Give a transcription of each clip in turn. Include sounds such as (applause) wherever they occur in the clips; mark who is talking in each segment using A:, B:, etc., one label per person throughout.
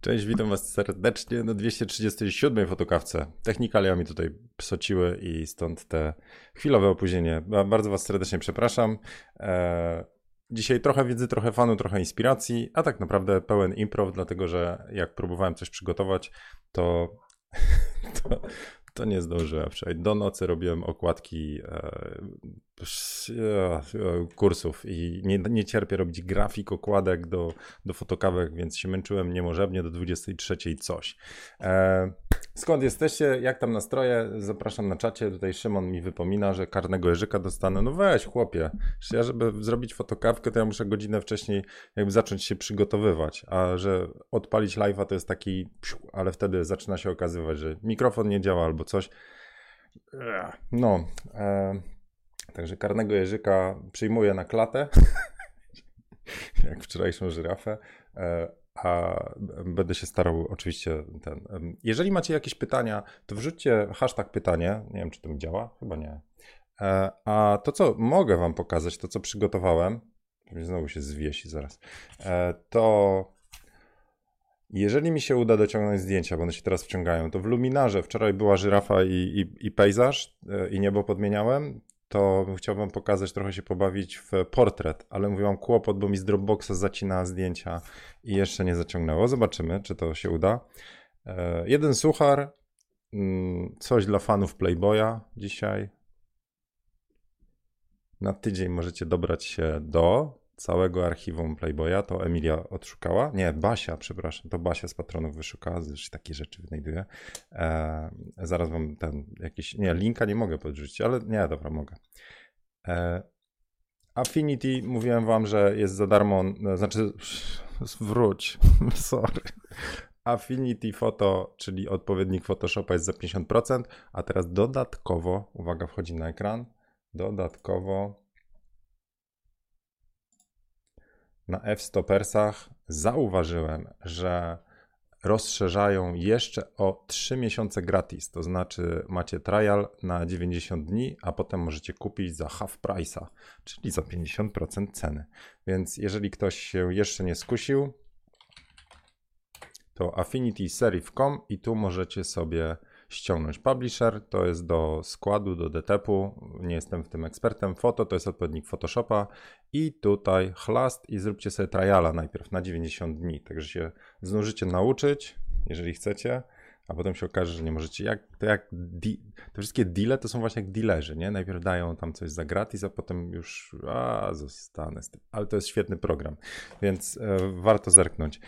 A: Cześć, witam Was serdecznie na 237 fotokawce. Technikalia mi tutaj psociły i stąd te chwilowe opóźnienie. Bardzo Was serdecznie przepraszam. Eee, dzisiaj trochę wiedzy, trochę fanu, trochę inspiracji, a tak naprawdę pełen improv, dlatego że jak próbowałem coś przygotować, to, (laughs) to, to nie zdążyłem. Do nocy robiłem okładki e, e, kursów i nie, nie cierpię robić grafik okładek do, do fotokawek, więc się męczyłem niemożebnie do 23 coś. E, skąd jesteście? Jak tam nastroje? Zapraszam na czacie. Tutaj Szymon mi wypomina, że karnego jeżyka dostanę. No weź chłopie. Ja, żeby zrobić fotokawkę, to ja muszę godzinę wcześniej jakby zacząć się przygotowywać, a że odpalić live'a to jest taki, ale wtedy zaczyna się okazywać, że mikrofon nie działa albo coś. No, e, także karnego jeżyka przyjmuję na klatę, (laughs) jak wczorajszą żyrafę, e, a będę się starał oczywiście ten. Jeżeli macie jakieś pytania, to wrzućcie hashtag pytanie. Nie wiem, czy to mi działa, chyba nie. E, a to, co mogę Wam pokazać, to co przygotowałem, znowu się zwiesi zaraz, e, to jeżeli mi się uda dociągnąć zdjęcia, bo one się teraz wciągają, to w Luminarze wczoraj była żyrafa i, i, i pejzaż i niebo podmieniałem, to chciałbym pokazać, trochę się pobawić w portret, ale mówiłam kłopot, bo mi z Dropboxa zacina zdjęcia i jeszcze nie zaciągnęło. Zobaczymy, czy to się uda. E, jeden suchar, mm, coś dla fanów Playboya dzisiaj. Na tydzień możecie dobrać się do całego archiwum Playboya, to Emilia odszukała. Nie, Basia, przepraszam, to Basia z patronów wyszukała, zresztą takie rzeczy wynajduje. E, zaraz wam ten jakiś, nie, linka nie mogę podrzucić, ale nie, dobra, mogę. E, Affinity, mówiłem wam, że jest za darmo, no, znaczy, wróć, (laughs) sorry. Affinity Photo, czyli odpowiednik Photoshopa jest za 50%, a teraz dodatkowo, uwaga, wchodzi na ekran, dodatkowo na F-Stoppersach zauważyłem, że rozszerzają jeszcze o 3 miesiące gratis. To znaczy macie trial na 90 dni, a potem możecie kupić za half price'a, czyli za 50% ceny. Więc jeżeli ktoś się jeszcze nie skusił, to Affinity Serif.com i tu możecie sobie ściągnąć. Publisher to jest do składu, do DTP-u, nie jestem w tym ekspertem. Foto to jest odpowiednik Photoshopa i tutaj chlast i zróbcie sobie triala najpierw na 90 dni, także się zdążycie nauczyć, jeżeli chcecie, a potem się okaże, że nie możecie. Jak, to jak di, te wszystkie deale to są właśnie jak dealerzy, nie? Najpierw dają tam coś za gratis, a potem już a, zostanę z tym. Ale to jest świetny program, więc e, warto zerknąć.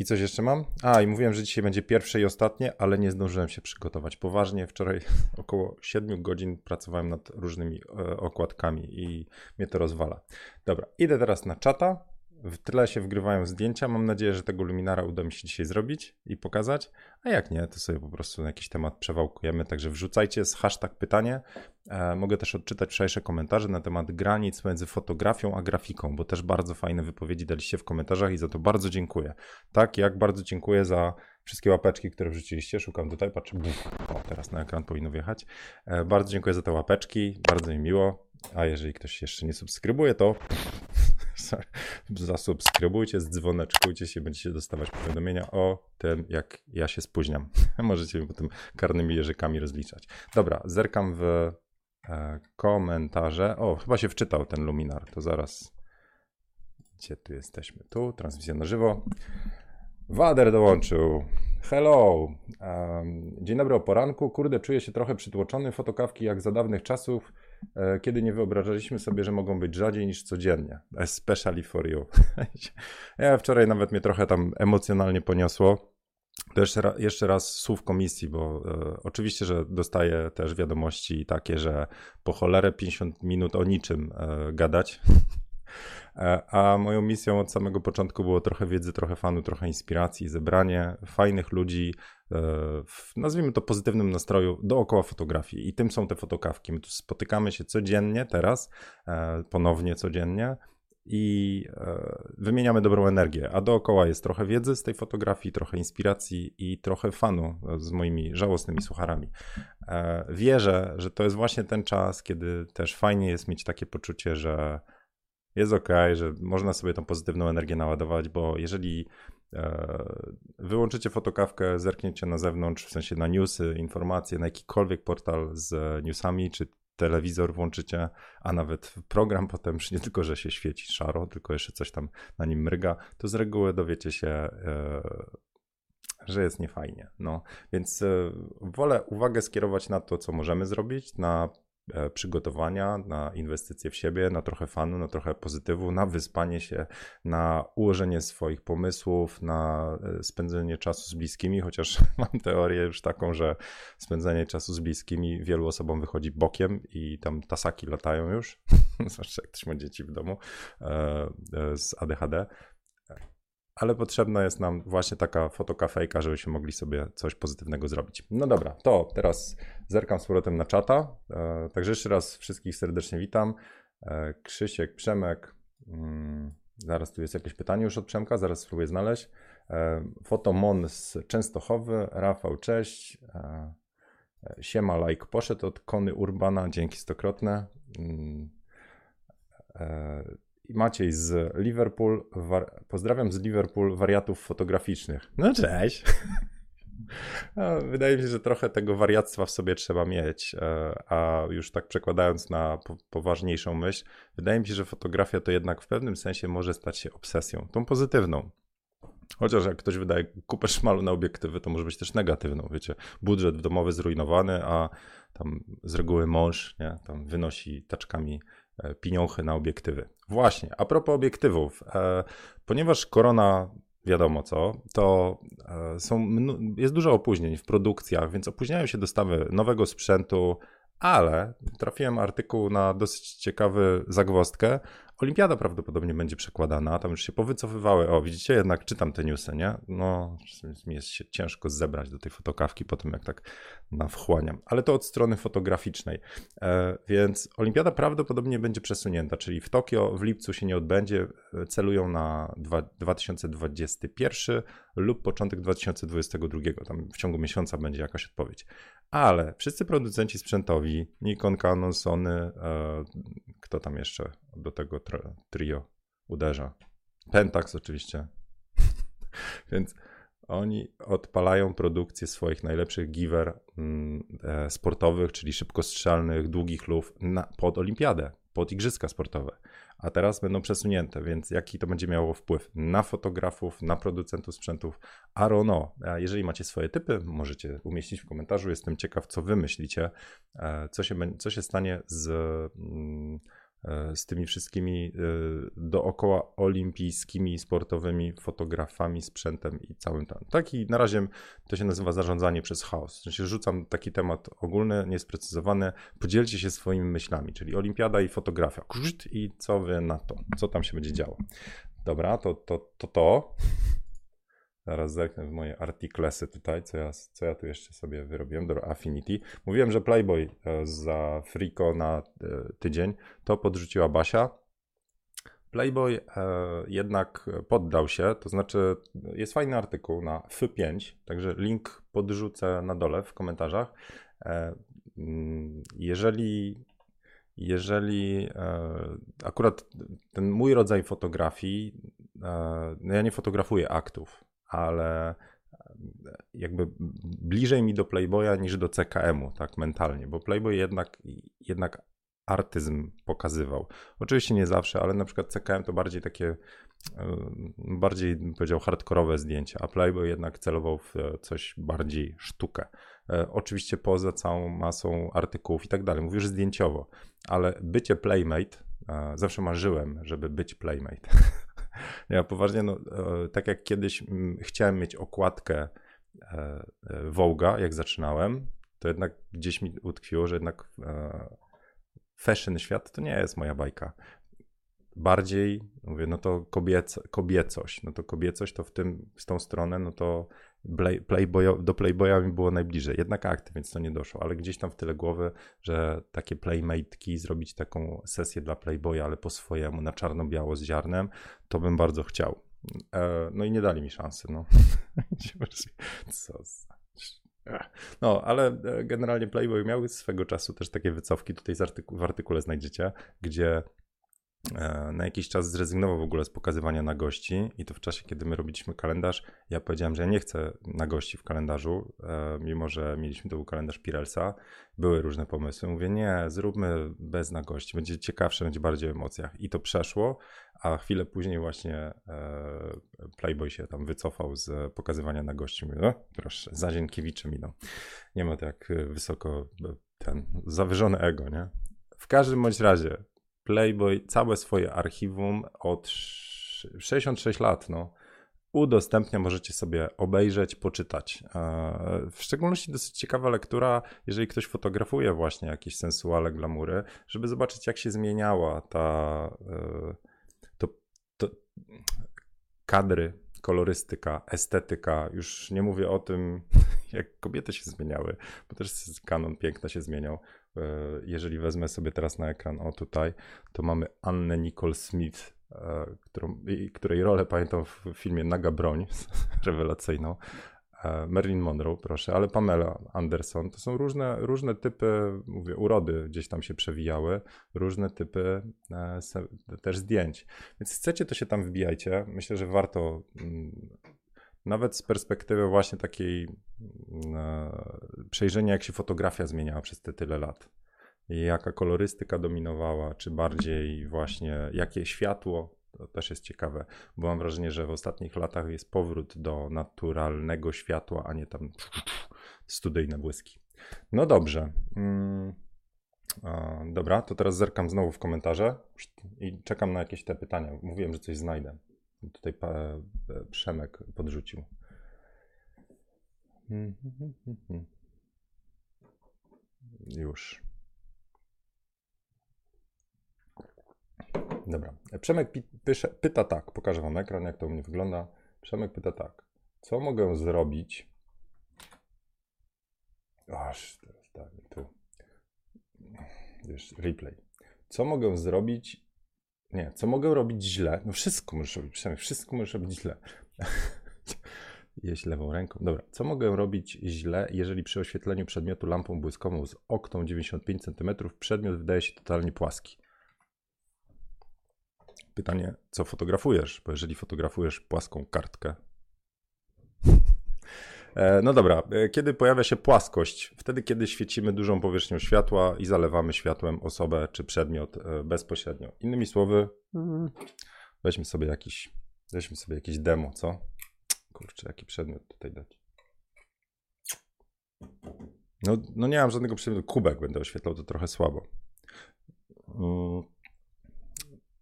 A: I coś jeszcze mam? A, i mówiłem, że dzisiaj będzie pierwsze i ostatnie, ale nie zdążyłem się przygotować poważnie. Wczoraj (laughs) około 7 godzin pracowałem nad różnymi e, okładkami i mnie to rozwala. Dobra, idę teraz na czata. W tle się wgrywają zdjęcia. Mam nadzieję, że tego luminara uda mi się dzisiaj zrobić i pokazać. A jak nie, to sobie po prostu na jakiś temat przewałkujemy. Także wrzucajcie z hashtag pytanie. E, mogę też odczytać wczorajsze komentarze na temat granic między fotografią a grafiką, bo też bardzo fajne wypowiedzi daliście w komentarzach i za to bardzo dziękuję. Tak jak bardzo dziękuję za wszystkie łapeczki, które wrzuciliście. Szukam tutaj, patrzę. O, teraz na ekran powinno wjechać. E, bardzo dziękuję za te łapeczki, bardzo mi miło. A jeżeli ktoś jeszcze nie subskrybuje, to (laughs) zasubskrybujcie, zdzwoneczkujcie się, będziecie dostawać powiadomienia o tym, jak ja się spóźniam. (laughs) Możecie mi potem karnymi jeżykami rozliczać. Dobra, zerkam w e, komentarze. O, chyba się wczytał ten luminar, to zaraz. Gdzie tu jesteśmy? Tu, transmisja na żywo. Wader dołączył. Hello. Um, dzień dobry o poranku. Kurde, czuję się trochę przytłoczony. Fotokawki jak za dawnych czasów kiedy nie wyobrażaliśmy sobie, że mogą być rzadziej niż codziennie. Especially for you. (laughs) ja wczoraj nawet mnie trochę tam emocjonalnie poniosło. To jeszcze, raz, jeszcze raz słów komisji, bo e, oczywiście, że dostaję też wiadomości takie, że po cholerę 50 minut o niczym e, gadać. E, a moją misją od samego początku było trochę wiedzy, trochę fanu, trochę inspiracji, zebranie fajnych ludzi, e, w, nazwijmy to pozytywnym nastroju dookoła fotografii. I tym są te fotokawki. My tu spotykamy się codziennie teraz, e, ponownie codziennie i wymieniamy dobrą energię, a dookoła jest trochę wiedzy z tej fotografii, trochę inspiracji i trochę fanu z moimi żałosnymi sucharami. Wierzę, że to jest właśnie ten czas, kiedy też fajnie jest mieć takie poczucie, że jest ok, że można sobie tą pozytywną energię naładować, bo jeżeli e, wyłączycie fotokawkę, zerkniecie na zewnątrz, w sensie na newsy, informacje, na jakikolwiek portal z newsami, czy telewizor włączycie, a nawet program (laughs) potem, nie tylko, że się świeci szaro, tylko jeszcze coś tam na nim mryga, to z reguły dowiecie się, e, że jest niefajnie. No, więc e, wolę uwagę skierować na to, co możemy zrobić, na przygotowania, na inwestycje w siebie, na trochę fanu, na trochę pozytywu, na wyspanie się, na ułożenie swoich pomysłów, na e, spędzenie czasu z bliskimi, chociaż (laughs) mam teorię już taką, że spędzenie czasu z bliskimi wielu osobom wychodzi bokiem i tam tasaki latają już, (laughs) zwłaszcza jak ktoś ma dzieci w domu e, z ADHD ale potrzebna jest nam właśnie taka fotokafejka, żebyśmy mogli sobie coś pozytywnego zrobić. No dobra, to teraz zerkam z powrotem na czata. E, także jeszcze raz wszystkich serdecznie witam. E, Krzysiek, Przemek. Mm, zaraz tu jest jakieś pytanie już od Przemka, zaraz spróbuję znaleźć. E, Fotomon z Częstochowy, Rafał, cześć. Siema, like poszedł od Kony Urbana, dzięki stokrotne. Mm, Maciej z Liverpool. Pozdrawiam z Liverpool wariatów fotograficznych. No cześć. (laughs) No, wydaje mi się, że trochę tego wariactwa w sobie trzeba mieć, e, a już tak przekładając na poważniejszą myśl, wydaje mi się, że fotografia to jednak w pewnym sensie może stać się obsesją, tą pozytywną. Chociaż jak ktoś wydaje kupę szmalu na obiektywy, to może być też negatywną, wiecie, budżet domowy zrujnowany, a tam z reguły mąż, nie, tam wynosi taczkami pieniądze na obiektywy. Właśnie, a propos obiektywów, e, ponieważ korona wiadomo co, to e, są, jest dużo opóźnień w produkcjach, więc opóźniają się dostawy nowego sprzętu, ale trafiłem artykuł na dosyć ciekawy zagwostkę. Olimpiada prawdopodobnie będzie przekładana, tam już się powycofywały. O, widzicie, jednak czytam te newsy, nie? No, mi jest się ciężko zebrać do tej fotokawki po tym, jak tak nawchłaniam. Ale to od strony fotograficznej. E, więc Olimpiada prawdopodobnie będzie przesunięta, czyli w Tokio w lipcu się nie odbędzie. Celują na 2021 lub początek 2022. Tam w ciągu miesiąca będzie jakaś odpowiedź. Ale wszyscy producenci sprzętowi, Nikon, Canon, Sony, e, kto tam jeszcze do tego trio uderza? Pentax oczywiście. (laughs) Więc oni odpalają produkcję swoich najlepszych giver mm, e, sportowych, czyli szybkostrzelnych, długich luf na, pod olimpiadę, pod igrzyska sportowe a teraz będą przesunięte, więc jaki to będzie miało wpływ na fotografów, na producentów sprzętów? Arono, jeżeli macie swoje typy, możecie umieścić w komentarzu. Jestem ciekaw, co wy myślicie, e, co się, co się stanie z mm, z tymi wszystkimi e, dookoła olimpijskimi, sportowymi fotografami, sprzętem i całym tam. Taki na razie to się nazywa zarządzanie przez chaos. Sensie rzucam taki temat ogólny, niesprecyzowany. Podzielcie się swoimi myślami, czyli olimpiada i fotografia. I co wy na to? Co tam się będzie działo? Dobra, to to. to, to. Zaraz zerknę w moje artiklesy tutaj, co ja, co ja tu jeszcze sobie wyrobiłem. do Affinity. Mówiłem, że Playboy e, za Frico na e, tydzień to podrzuciła Basia. Playboy e, jednak poddał się, to znaczy jest fajny artykuł na F5, także link podrzucę na dole w komentarzach. Mm, jeżeli jeżeli akurat ten mój rodzaj fotografii, no ja nie fotografuję aktów, ale jakby bliżej mi do Playboya niż do CKM-u, tak mentalnie, bo Playboy jednak, jednak artyzm pokazywał. Oczywiście nie zawsze, ale na przykład CKM to bardziej takie, e, bardziej powiedział hardkorowe zdjęcia, a Playboy jednak celował w coś bardziej sztukę. E, oczywiście poza całą masą artykułów i tak dalej. Mówisz zdjęciowo, ale bycie Playmate, e, zawsze marzyłem, żeby być Playmate. (laughs) Ja poważnie, no, e, tak jak kiedyś mm, chciałem mieć okładkę e, e, Wołga, jak zaczynałem, to jednak gdzieś mi utkwiło, że jednak fashion świat to nie jest moja bajka. Bardziej, mówię, no to kobieco, kobiecość, no to kobiecość to w tym, z tą stronę, no to Do Playboya mi było najbliżej. Jednak akty, więc to nie doszło, ale gdzieś tam w tyle głowy, że takie playmate'ki, zrobić taką sesję dla Playboya, ale po swojemu, na czarno-biało z ziarnem, to bym bardzo chciał. E, no i nie dali mi szansy, no. (laughs) Co za... No, ale e, generalnie Playboy miał swego czasu też takie wycofki, tutaj artyku w artykule znajdziecie, gdzie na jakiś czas zrezygnował w ogóle z pokazywania na gości i to w czasie, kiedy my robiliśmy kalendarz, ja powiedziałem, że ja nie chcę na gości w kalendarzu, e, mimo że mieliśmy to był kalendarz Pirelsa, były różne pomysły. Mówię, nie, zróbmy bez na gości, będzie ciekawsze, będzie bardziej o emocjach. I to przeszło, a chwilę później właśnie e, Playboy się tam wycofał z pokazywania na gości. Mówię, no proszę, za Zienkiewiczem idą. Nie ma tak wysoko ten zawyżone ego, nie? W każdym bądź razie Playboy całe swoje archiwum od 66 lat, no, udostępnia, możecie sobie obejrzeć, poczytać. E, w szczególności dosyć ciekawa lektura, jeżeli ktoś fotografuje właśnie jakieś sensuale, glamury, żeby zobaczyć, jak się zmieniała ta e, to, to kadry, kolorystyka, estetyka. Już nie mówię o tym, (laughs) jak kobiety się zmieniały, bo też kanon piękna się zmieniał. E, jeżeli wezmę sobie teraz na ekran, o tutaj, to mamy Annę Nicole Smith, e, którą, której rolę pamiętam w filmie Naga Broń, (laughs) rewelacyjną. E, Marilyn Monroe, proszę, ale Pamela Anderson. To są różne, różne typy, mówię, urody gdzieś tam się przewijały, różne typy też zdjęć. Więc chcecie, to się tam wbijajcie. Myślę, że warto mm, nawet z perspektywy właśnie takiej e, przejrzenia, jak się fotografia zmieniała przez te tyle lat. I jaka kolorystyka dominowała, czy bardziej właśnie jakie światło, to też jest ciekawe, bo mam wrażenie, że w ostatnich latach jest powrót do naturalnego światła, a nie tam studyjne błyski. No dobrze. Mm, dobra, to teraz zerkam znowu w komentarze i czekam na jakieś te pytania. Mówiłem, że coś znajdę. Tutaj Przemek podrzucił. Już. Dobra. Przemek pyta tak, pokażę wam ekran, jak to u mnie wygląda. Przemek pyta tak. Co mogę zrobić? Aż teraz tak, tu. Wiesz, replay. Co mogę zrobić, nie, co mogę robić źle? No wszystko możesz robić, przynajmniej wszystko możesz robić źle. (laughs) Jeść lewą ręką. Dobra, co mogę robić źle, jeżeli przy oświetleniu przedmiotu lampą błyskową z oktą 95 cm przedmiot wydaje się totalnie płaski? Pytanie, co fotografujesz? Bo jeżeli fotografujesz płaską kartkę, no dobra, e, kiedy pojawia się płaskość? Wtedy, kiedy świecimy dużą powierzchnią światła i zalewamy światłem osobę czy przedmiot e, bezpośrednio. Innymi słowy, mhm. weźmy sobie jakiś, weźmy sobie jakieś demo, co? Kurczę, jaki przedmiot tutaj dać? No, no nie mam żadnego przedmiotu. Kubek będę oświetlał, to trochę słabo. Mm.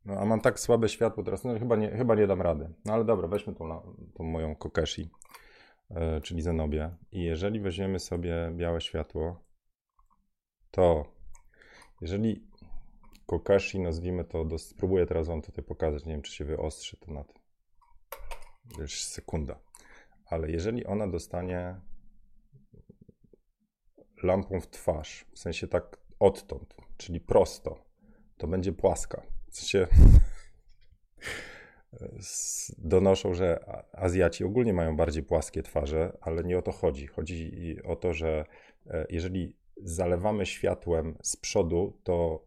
A: No, a mam tak słabe światło teraz, no chyba nie, chyba nie dam rady. No ale dobra, weźmy tą, tą moją Kokeshi. E, czyli Zenobie. I jeżeli weźmiemy sobie białe światło, to jeżeli Kokashi nazwijmy to, do, spróbuję teraz wam tutaj pokazać, nie wiem czy się wyostrzy to na tym. Już sekunda. Ale jeżeli ona dostanie lampą w twarz, w sensie tak odtąd, czyli prosto, to będzie płaska. W sensie donoszą, że Azjaci ogólnie mają bardziej płaskie twarze, ale nie o to chodzi. Chodzi o to, że e, jeżeli zalewamy światłem z przodu, to,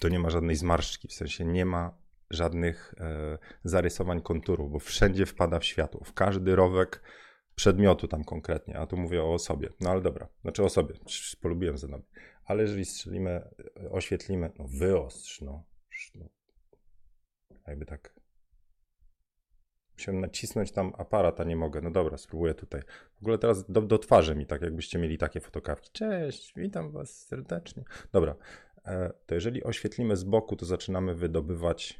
A: to nie ma żadnej zmarszczki, w sensie nie ma żadnych e, zarysowań konturu, bo wszędzie wpada w światło, w każdy rowek przedmiotu tam konkretnie, a tu mówię o osobie. No ale dobra, znaczy o sobie, polubiłem Zenobię. Ale jeżeli strzelimy, oświetlimy, no wyostrz, no, no jakby tak Musiałem nacisnąć tam aparat, a nie mogę. No dobra, spróbuję tutaj. W ogóle teraz do, do twarzy mi, tak jakbyście mieli takie fotokawki. Cześć, witam was serdecznie. Dobra, e, to jeżeli oświetlimy z boku, to zaczynamy wydobywać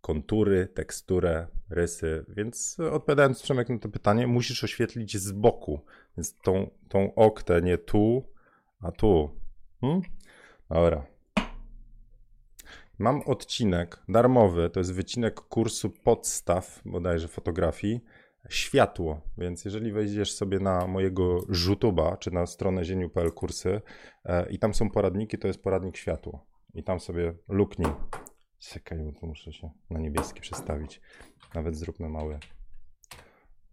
A: kontury, teksturę, rysy, więc odpowiadając Przemek na to pytanie, musisz oświetlić z boku, więc tą, tą oktę nie tu, a tu. Hmm? Dobra, Mam odcinek darmowy, to jest wycinek kursu podstaw bodajże fotografii, światło, więc jeżeli wejdziesz sobie na mojego YouTube'a, czy na stronę zieniu.pl kursy e, i tam są poradniki, to jest poradnik światło i tam sobie luknij. Czekaj, bo tu muszę się na niebieski przestawić. Nawet zróbmy mały,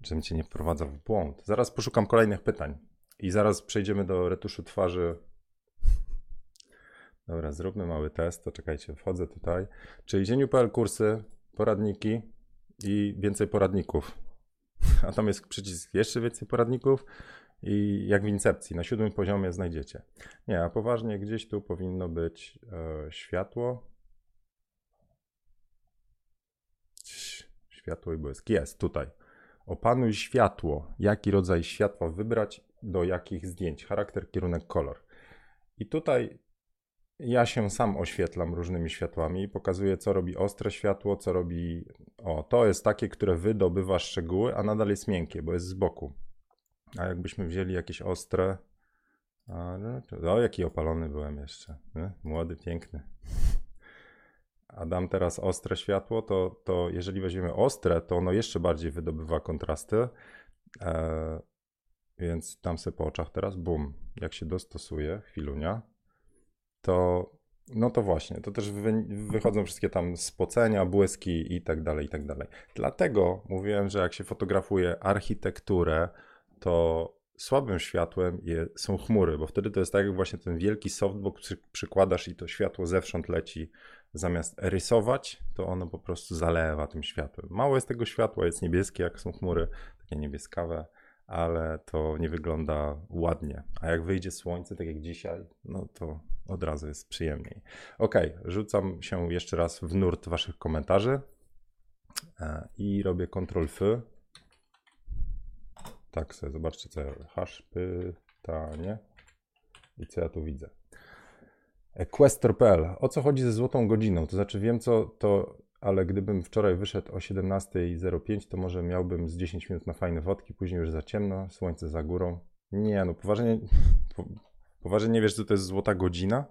A: żebym cię nie wprowadzał w błąd. Zaraz poszukam kolejnych pytań i zaraz przejdziemy do retuszu twarzy Dobra, zróbmy mały test, to czekajcie, wchodzę tutaj. Czyli Zieniu.pl kursy, poradniki i więcej poradników. (laughs) A tam jest przycisk jeszcze więcej poradników i jak w incepcji, na siódmym poziomie znajdziecie. Nie, a poważnie gdzieś tu powinno być e, światło. Światło i błysk. Jest, tutaj. Opanuj światło. Jaki rodzaj światła wybrać, do jakich zdjęć. Charakter, kierunek, kolor. I tutaj ja się sam oświetlam różnymi światłami, pokazuję, co robi ostre światło, co robi. O, to jest takie, które wydobywa szczegóły, a nadal jest miękkie, bo jest z boku. A jakbyśmy wzięli jakieś ostre. O, jaki opalony byłem jeszcze. Młody, piękny. A dam teraz ostre światło, to, to jeżeli weźmiemy ostre, to ono jeszcze bardziej wydobywa kontrasty. E, więc dam sobie po oczach teraz, bum, jak się dostosuje, chwilunia to no to właśnie, to też wy, wychodzą wszystkie tam spocenia, błyski i tak dalej, i tak dalej. Dlatego mówiłem, że jak się fotografuje architekturę, to słabym światłem je, są chmury, bo wtedy to jest tak jak właśnie ten wielki softbox przy, przykładasz i to światło zewsząd leci. Zamiast rysować, to ono po prostu zalewa tym światłem. Mało jest tego światła, jest niebieskie, jak są chmury, takie niebieskawe, ale to nie wygląda ładnie. A jak wyjdzie słońce, tak jak dzisiaj, no to od razu jest przyjemniej. Ok, rzucam się jeszcze raz w nurt Waszych komentarzy e, i robię Ctrl F. Tak sobie zobaczcie, co ja hash pytanie i co ja tu widzę. Questor.pl. O co chodzi ze złotą godziną? To znaczy wiem co to, ale gdybym wczoraj wyszedł o 17.05, to może miałbym z 10 minut na fajne fotki, później już za ciemno, słońce za górą. Nie, no poważnie, (laughs) Poważnie nie wiesz, co to jest złota godzina?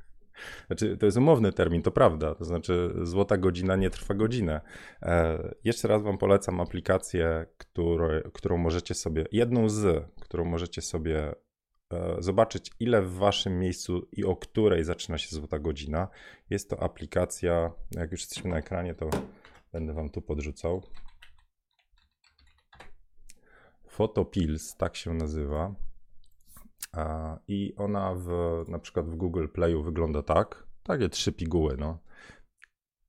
A: (laughs) Znaczy, to jest umowny termin, to prawda. To znaczy, złota godzina nie trwa godzinę. E, jeszcze raz Wam polecam aplikację, który, którą możecie sobie, jedną z, którą możecie sobie zobaczyć, ile w Waszym miejscu i o której zaczyna się złota godzina. Jest to aplikacja, jak już jesteśmy na ekranie, to będę Wam tu podrzucał. Photopills, tak się nazywa. I ona w, na przykład w Google Playu wygląda tak. Takie trzy piguły, no.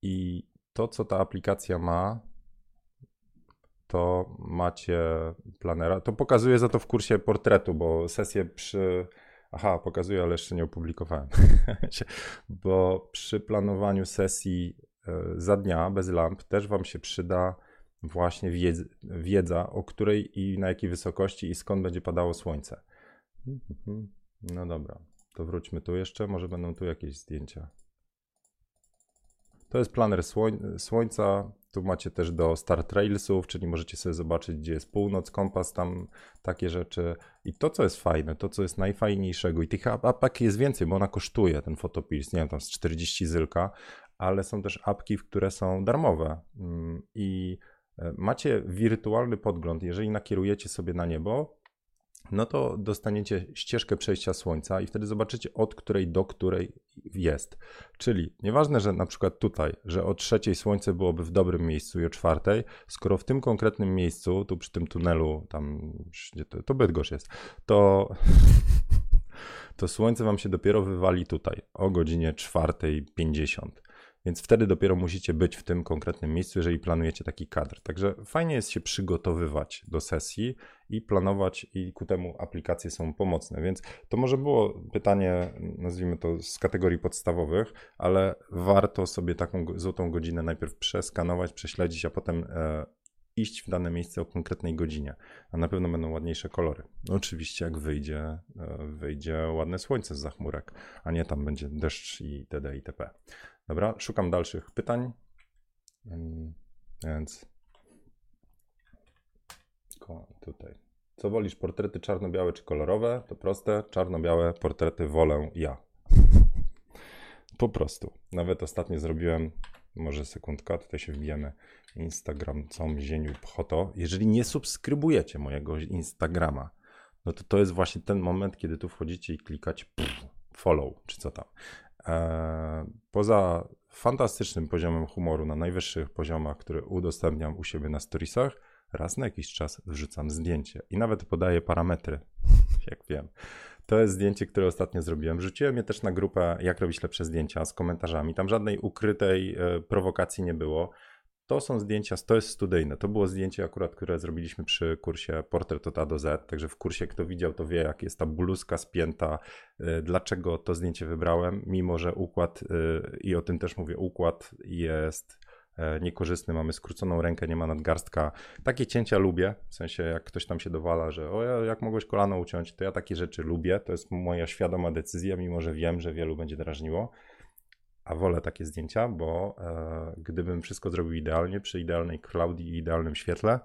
A: I to, co ta aplikacja ma, to macie planera. To pokazuję za to w kursie portretu, bo sesję przy. Aha, pokazuję, ale jeszcze nie opublikowałem. (laughs) bo przy planowaniu sesji e, za dnia bez lamp też Wam się przyda właśnie wiedza, wiedza o której i na jakiej wysokości i skąd będzie padało słońce. Mhm. No dobra, to wróćmy tu jeszcze. Może będą tu jakieś zdjęcia. To jest planer słoń Słońca. Tu macie też do Star Trailsów, czyli możecie sobie zobaczyć, gdzie jest północ, kompas, tam takie rzeczy. I to, co jest fajne, to, co jest najfajniejszego, i tych apek jest więcej, bo ona kosztuje, ten fotopils, nie wiem, tam z 40 zylka, ale są też apki, które są darmowe. Mm, I e, macie wirtualny podgląd, jeżeli nakierujecie sobie na niebo, no to dostaniecie ścieżkę przejścia słońca i wtedy zobaczycie od której do której jest. Czyli nieważne, że na przykład tutaj, że o trzeciej słońce byłoby w dobrym miejscu i o czwartej, skoro w tym konkretnym miejscu, tu przy tym tunelu, tam gdzie to, to Bydgoszcz jest, to, (laughs) to słońce wam się dopiero wywali tutaj o godzinie 4.50. Więc wtedy dopiero musicie być w tym konkretnym miejscu, jeżeli planujecie taki kadr. Także fajnie jest się przygotowywać do sesji i planować, i ku temu aplikacje są pomocne. Więc to może było pytanie, nazwijmy to z kategorii podstawowych, ale warto sobie taką złotą godzinę najpierw przeskanować, prześledzić, a potem e, iść w dane miejsce o konkretnej godzinie, a na pewno będą ładniejsze kolory. No oczywiście jak wyjdzie, e, wyjdzie ładne słońce z zachmurek, a nie tam będzie deszcz i itd. itp. Dobra, szukam dalszych pytań. Więc tutaj. Co wolisz, portrety czarno-białe czy kolorowe? To proste, czarno-białe portrety wolę ja. (laughs) Po prostu. Nawet ostatnio zrobiłem, może sekundka, tutaj się wbijemy, Instagram, com, zieniu, pchoto. Jeżeli nie subskrybujecie mojego Instagrama, no to to jest właśnie ten moment, kiedy tu wchodzicie i klikacie pff, follow, czy co tam. E, poza fantastycznym poziomem humoru na najwyższych poziomach, który udostępniam u siebie na storiesach, raz na jakiś czas wrzucam zdjęcie i nawet podaję parametry, (laughs) jak wiem. To jest zdjęcie, które ostatnio zrobiłem. Wrzuciłem je też na grupę Jak robić lepsze zdjęcia z komentarzami. Tam żadnej ukrytej e, prowokacji nie było. To są zdjęcia, to jest studyjne. To było zdjęcie akurat, które zrobiliśmy przy kursie Portret od A do Z. Także w kursie, kto widział, to wie, jak jest ta bluzka spięta, e, dlaczego to zdjęcie wybrałem, mimo że układ, e, i o tym też mówię, układ jest E, niekorzystny, mamy skróconą rękę, nie ma nadgarstka. Takie cięcia lubię, w sensie jak ktoś tam się dowala, że o, jak mogłeś kolano uciąć, to ja takie rzeczy lubię, to jest moja świadoma decyzja, mimo że wiem, że wielu będzie drażniło, a wolę takie zdjęcia, bo e, gdybym wszystko zrobił idealnie, przy idealnej cloudie i idealnym świetle,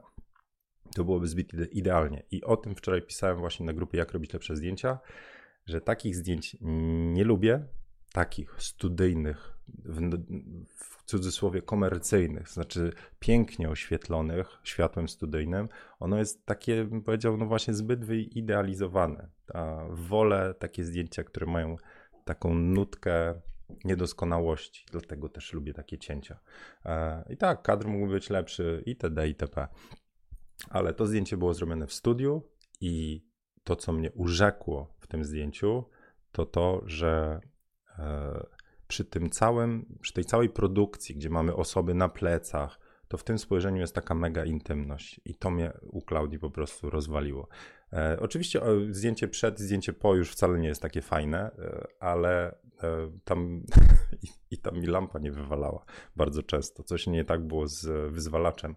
A: to byłoby zbyt idealnie. I o tym wczoraj pisałem właśnie na grupie Jak robić lepsze zdjęcia, że takich zdjęć nie lubię, takich studyjnych, w, w cudzysłowie komercyjnych, znaczy pięknie oświetlonych światłem studyjnym, ono jest takie, bym powiedział, no właśnie zbyt wyidealizowane. A wolę takie zdjęcia, które mają taką nutkę niedoskonałości, dlatego też lubię takie cięcia. E, I tak, kadr mógłby być lepszy itd. itp. Ale to zdjęcie było zrobione w studiu i to, co mnie urzekło w tym zdjęciu, to to, że e, przy tym całym, przy tej całej produkcji, gdzie mamy osoby na plecach, to w tym spojrzeniu jest taka mega intymność i to mnie u Klaudii po prostu rozwaliło. E, oczywiście o, zdjęcie przed, zdjęcie po już wcale nie jest takie fajne, e, ale e, tam (laughs) i, i tam mi lampa nie wywalała bardzo często. Coś nie tak było z wyzwalaczem.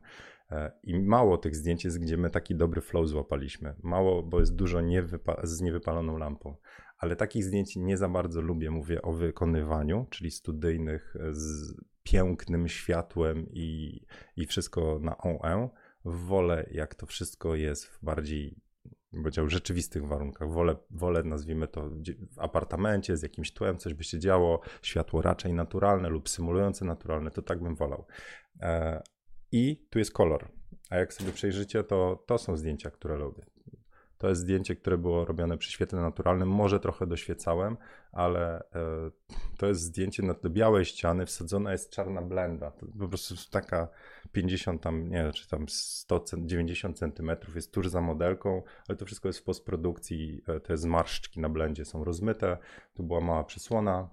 A: E, I mało tych zdjęć jest, gdzie my taki dobry flow złapaliśmy. Mało, bo jest dużo niewypa z niewypaloną lampą ale takich zdjęć nie za bardzo lubię. Mówię o wykonywaniu, czyli studyjnych e, z pięknym światłem i, i wszystko na OE. Wolę, jak to wszystko jest w bardziej powiedział, rzeczywistych warunkach. Wolę, wolę, nazwijmy to, w apartamencie z jakimś tłem, coś by się działo, światło raczej naturalne lub symulujące naturalne, to tak bym wolał. E, I tu jest kolor. A jak sobie przejrzycie, to to są zdjęcia, które lubię. To jest zdjęcie, które było robione przy świetle naturalnym. Może trochę doświecałem, ale e, to jest zdjęcie na tle białej ściany, wsadzona jest czarna blenda. To po prostu taka 50 tam, nie czy tam 100, 90 centymetrów jest tuż za modelką, ale to wszystko jest w postprodukcji. E, te zmarszczki na blendzie są rozmyte. Tu była mała przysłona.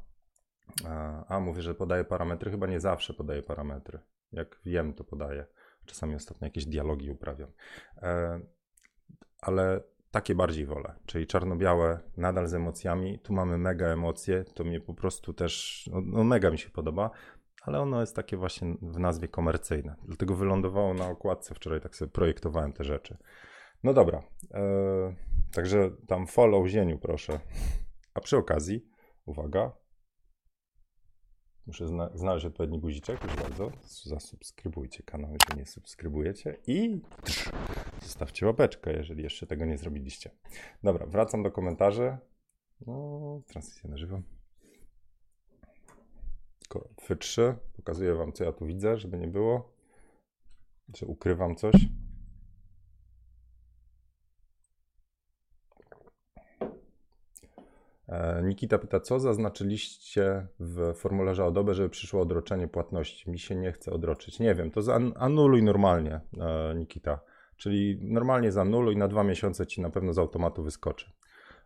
A: A, a mówię, że podaję parametry. Chyba nie zawsze podaję parametry. Jak wiem, to podaję. Czasami ostatnio jakieś dialogi uprawiam. E, ale takie bardziej wolę, czyli czarno-białe, nadal z emocjami. Tu mamy mega emocje, to mnie po prostu też, no, no, mega mi się podoba, ale ono jest takie właśnie w nazwie komercyjne. Dlatego wylądowało na okładce wczoraj, tak sobie projektowałem te rzeczy. No dobra, e, także tam follow zieniu proszę. A przy okazji, uwaga, Muszę zna znaleźć odpowiedni guziczek, proszę bardzo. Zasubskrybujcie kanał, jeżeli nie subskrybujecie i zostawcie łapeczkę, jeżeli jeszcze tego nie zrobiliście. Dobra, wracam do komentarzy. No, transmisja na żywo. F3. Pokazuję wam, co ja tu widzę, żeby nie było, że ukrywam coś. Nikita pyta, co zaznaczyliście w formularze Adobe, żeby przyszło odroczenie płatności? Mi się nie chce odroczyć. Nie wiem, to anuluj normalnie, e, Nikita. Czyli normalnie zanuluj, na dwa miesiące ci na pewno z automatu wyskoczy.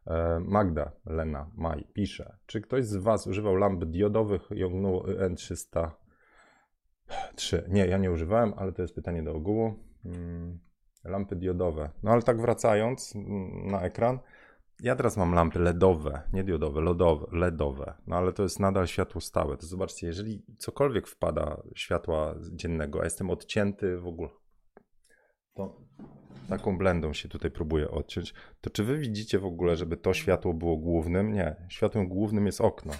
A: E, Magda, Lena, Maj pisze, czy ktoś z Was używał lamp diodowych Yongnuo N303? Nie, ja nie używałem, ale to jest pytanie do ogółu. Hmm, lampy diodowe. No ale tak wracając mm, na ekran, ja teraz mam lampy LEDowe, nie diodowe, LEDowe, LEDowe, no ale to jest nadal światło stałe. To zobaczcie, jeżeli cokolwiek wpada światła dziennego, a jestem odcięty w ogóle, to taką blendą się tutaj próbuję odciąć, to czy wy widzicie w ogóle, żeby to światło było głównym? Nie, światłem głównym jest okno.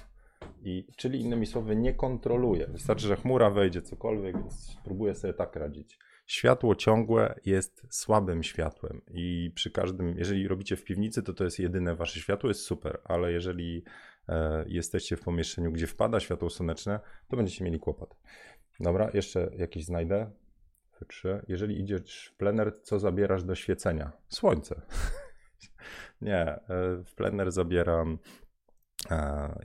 A: I, czyli innymi słowy, nie kontroluję. Wystarczy, że chmura wejdzie, cokolwiek, więc spróbuję sobie tak radzić. Światło ciągłe jest słabym światłem i przy każdym, jeżeli robicie w piwnicy, to to jest jedyne wasze światło, jest super, ale jeżeli e, jesteście w pomieszczeniu, gdzie wpada światło słoneczne, to będziecie mieli kłopot. Dobra, jeszcze jakiś znajdę. F3. Jeżeli idziesz w plener, co zabierasz do świecenia? Słońce. (laughs) Nie, e, w plener zabieram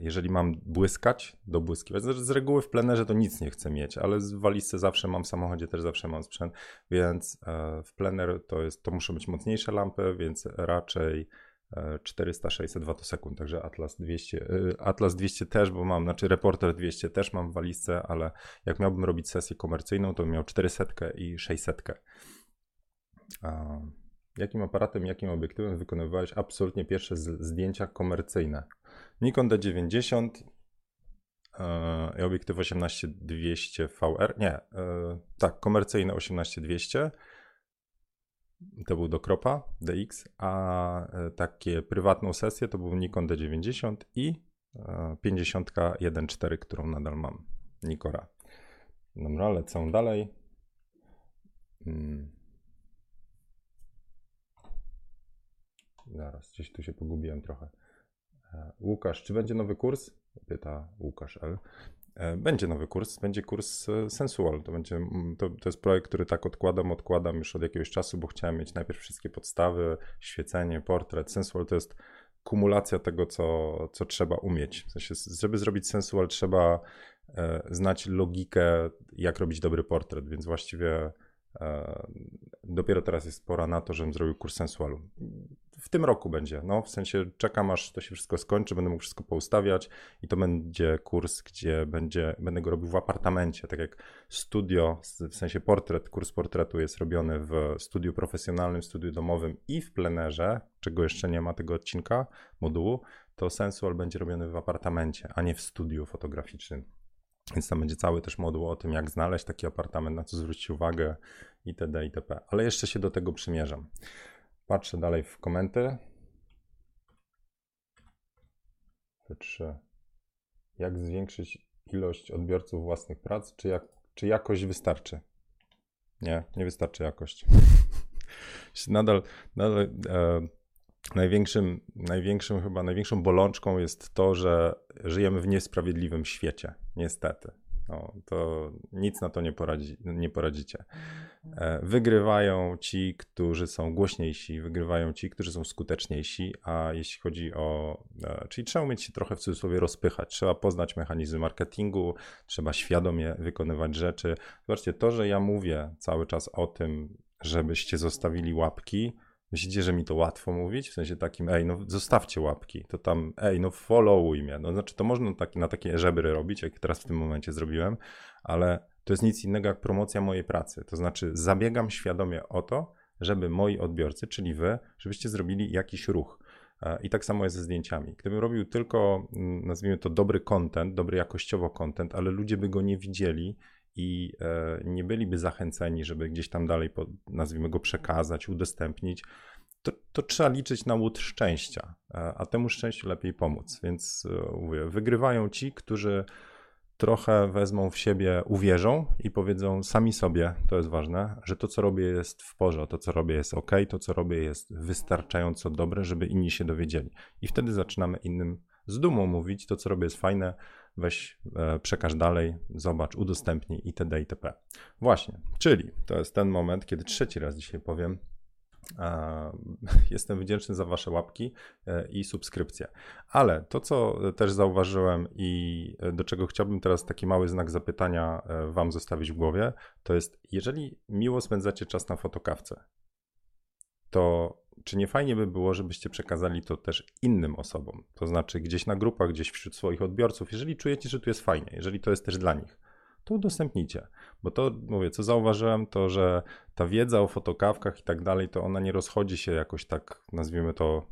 A: jeżeli mam błyskać, do błyskiwać. Z reguły w plenerze to nic nie chcę mieć, ale w walizce zawsze mam, w samochodzie też zawsze mam sprzęt, więc e, w plener to, jest, to muszą być mocniejsze lampy, więc raczej 400-600 watosekund, także Atlas 200, Atlas 200 też, bo mam, znaczy Reporter 200 też mam w walizce, ale jak miałbym robić sesję komercyjną, to miał 400 i 600. A jakim aparatem, jakim obiektywem wykonywałeś absolutnie pierwsze zdjęcia komercyjne? Nikon D90 e, i obiektyw 18200 VR, nie, e, tak, komercyjne 18200 to był do kropa DX, a e, takie prywatną sesję to był Nikon D90 i 50 1.4, którą nadal mam, Nikora. Dobra, lecę dalej. Hmm. Zaraz, gdzieś tu się pogubiłem trochę. E, Łukasz, czy będzie nowy kurs? Pyta Łukasz L. E, będzie nowy kurs, będzie kurs e, Sensual. To, będzie, mm, to, to jest projekt, który tak odkładam, odkładam już od jakiegoś czasu, bo chciałem mieć najpierw wszystkie podstawy, świecenie, portret. Sensual to jest kumulacja tego, co, co trzeba umieć. W sensie, żeby zrobić Sensual, trzeba znać logikę, jak robić dobry portret, więc właściwie dopiero teraz jest pora na to, żebym zrobił kurs Sensualu w tym roku będzie. No, w sensie czekam aż to się wszystko skończy, będę mógł wszystko poustawiać i to będzie kurs, gdzie będzie, będę go robił w apartamencie, tak jak studio, w sensie portret, kurs portretu jest robiony w studiu profesjonalnym, studiu domowym i w plenerze, czego jeszcze nie ma tego odcinka, modułu, to Sensual będzie robiony w apartamencie, a nie w studiu fotograficznym. Więc tam będzie cały też moduł o tym, jak znaleźć taki apartament, na co zwrócić uwagę itd. itp. Ale jeszcze się do tego przymierzam. Patrzę dalej w komenty. P3. Jak zwiększyć ilość odbiorców własnych prac? Czy, jak, czy jakość wystarczy? Nie, nie wystarczy jakość. (laughs) nadal, nadal e, największym, największym, chyba największą bolączką jest to, że żyjemy w niesprawiedliwym świecie. Niestety. No, to nic na to nie, poradzi, nie poradzicie. E, wygrywają ci, którzy są głośniejsi, wygrywają ci, którzy są skuteczniejsi, a jeśli chodzi o. E, czyli trzeba umieć się trochę w cudzysłowie rozpychać, trzeba poznać mechanizmy marketingu, trzeba świadomie wykonywać rzeczy. Zobaczcie, to, że ja mówię cały czas o tym, żebyście zostawili łapki, Myślicie, że mi to łatwo mówić? W sensie takim, ej, no zostawcie łapki, to tam, ej, no followuj mnie. No znaczy, to można tak, na takie żebry robić, jak teraz w tym momencie zrobiłem, ale to jest nic innego jak promocja mojej pracy. To znaczy, zabiegam świadomie o to, żeby moi odbiorcy, czyli wy, żebyście zrobili jakiś ruch. E, I tak samo jest ze zdjęciami. Gdybym robił tylko, mm, nazwijmy to, dobry content, dobry jakościowo content, ale ludzie by go nie widzieli i e, nie byliby zachęceni, żeby gdzieś tam dalej, nazwijmy go, przekazać, udostępnić, to, to trzeba liczyć na łód szczęścia, e, a temu szczęściu lepiej pomóc. Więc e, mówię, wygrywają ci, którzy trochę wezmą w siebie, uwierzą i powiedzą sami sobie, to jest ważne, że to, co robię, jest w porządku, to, co robię, jest ok, to, co robię, jest wystarczająco dobre, żeby inni się dowiedzieli. I wtedy zaczynamy innym z dumą mówić, to, co robię, jest fajne, weź, e, przekaż dalej, zobacz, udostępnij itd. itp. Właśnie, czyli to jest ten moment, kiedy trzeci raz dzisiaj powiem, (laughs) Jestem wdzięczny za Wasze łapki e, i subskrypcje. Ale to, co też zauważyłem i e, do czego chciałbym teraz taki mały znak zapytania Wam zostawić w głowie, to jest, jeżeli miło spędzacie czas na fotokawce, to czy nie fajnie by było, żebyście przekazali to też innym osobom? To znaczy gdzieś na grupach, gdzieś wśród swoich odbiorców, jeżeli czujecie, że tu jest fajnie, jeżeli to jest też dla nich, to udostępnijcie. Bo to, mówię, co zauważyłem, to że ta wiedza o fotokawkach i tak dalej, to ona nie rozchodzi się jakoś tak, nazwijmy to,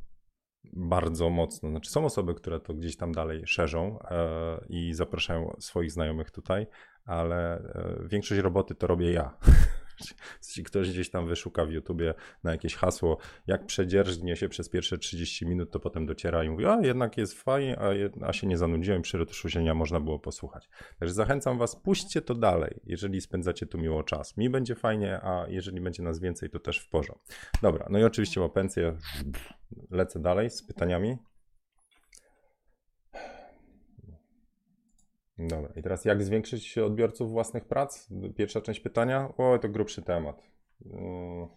A: bardzo mocno. Znaczy, są osoby, które to gdzieś tam dalej szerzą e, i zapraszają swoich znajomych tutaj, ale e, większość roboty to robię ja. (laughs) (laughs) Jeśli ktoś gdzieś tam wyszuka w YouTubie na jakieś hasło, jak przedzierżnie się przez pierwsze 30 minut, to potem dociera i mówi, a jednak jest fajnie, a, a się nie zanudziłem, przy retuszu można było posłuchać. Także zachęcam was, puśćcie to dalej, jeżeli spędzacie tu miło czas. Mi będzie fajnie, a jeżeli będzie nas więcej, to też w porządku. Dobra, no i oczywiście łapencję, lecę dalej z pytaniami. Dobra, i teraz jak zwiększyć odbiorców własnych prac? Pierwsza część pytania. O, to grubszy temat. Mm.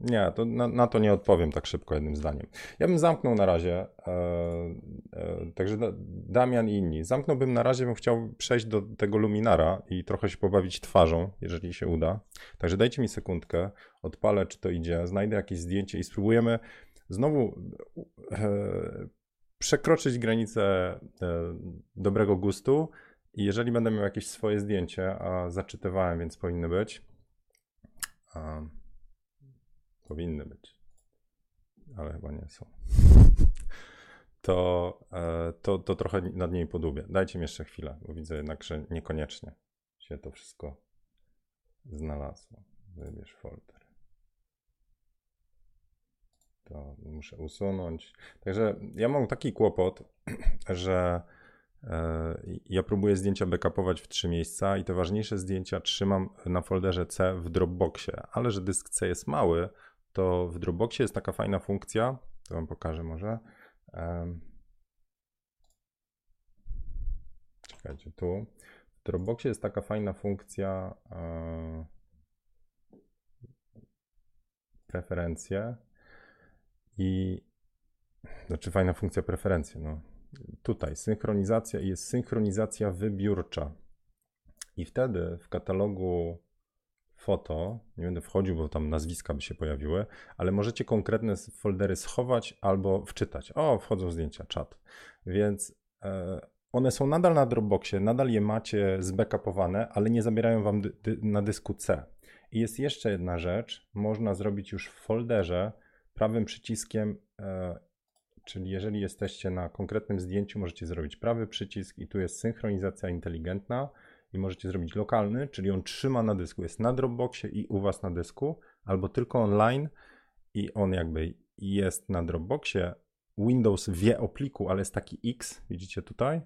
A: Nie, to na, na, to nie odpowiem tak szybko jednym zdaniem. Ja bym zamknął na razie, e, e, także Damian i inni. Zamknąłbym na razie, bym chciał przejść do tego luminara i trochę się pobawić twarzą, jeżeli się uda. Także dajcie mi sekundkę, odpalę, czy to idzie, znajdę jakieś zdjęcie i spróbujemy znowu e, przekroczyć granicę e, dobrego gustu i jeżeli będę miał jakieś swoje zdjęcie, a zaczytywałem, więc powinny być, a, powinny być, ale chyba nie są, (laughs) to, e, to, to trochę nad nimi podubię. Dajcie mi jeszcze chwilę, bo widzę jednak, że niekoniecznie się to wszystko znalazło. Wybierz folder. To muszę usunąć. Także ja mam taki kłopot, (clears throat) że e, ja próbuję zdjęcia backupować w trzy miejsca i te ważniejsze zdjęcia trzymam na folderze C w Dropboxie, ale że dysk C jest mały, to w Dropboxie jest taka fajna funkcja, to wam pokażę może. Czekajcie, tu. W Dropboxie jest taka fajna funkcja e, preferencje i znaczy fajna funkcja preferencje. No. Tutaj synchronizacja jest synchronizacja wybiórcza. I wtedy w katalogu foto, nie będę wchodził, bo tam nazwiska by się pojawiły, ale możecie konkretne foldery schować albo wczytać. O, wchodzą zdjęcia, czat. Więc e, one są nadal na Dropboxie, nadal je macie zbackupowane, ale nie zabierają wam dy na dysku C. I jest jeszcze jedna rzecz, można zrobić już w folderze prawym przyciskiem, e, czyli jeżeli jesteście na konkretnym zdjęciu, możecie zrobić prawy przycisk i tu jest synchronizacja inteligentna i możecie zrobić lokalny, czyli on trzyma na dysku, jest na Dropboxie i u Was na dysku, albo tylko online i on jakby jest na Dropboxie. Windows wie o pliku, ale jest taki X, widzicie tutaj?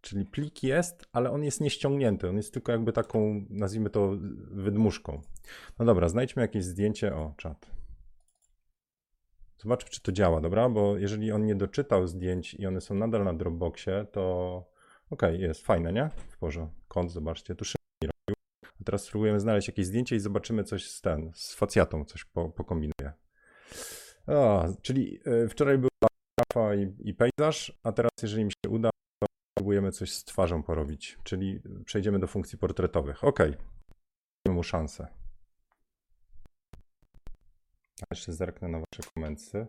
A: Czyli plik jest, ale on jest nieściągnięty. On jest tylko jakby taką, nazwijmy to, wydmuszką. No dobra, znajdźmy jakieś zdjęcie. O, czat. Zobaczmy, czy to działa, dobra? Bo jeżeli on nie doczytał zdjęć i one są nadal na Dropboxie, to okej, okay, jest fajne, nie? W porządku. Kąt, zobaczcie, tu szybko robił. A teraz spróbujemy znaleźć jakieś zdjęcie i zobaczymy coś z ten, z facjatą, coś po, pokombinuję. O, czyli y, wczoraj była grafa i, i pejzaż, a teraz jeżeli mi się uda, spróbujemy coś z twarzą porobić, czyli przejdziemy do funkcji portretowych. Ok, dajmy mu szansę. Jeszcze zerknę na wasze komenty.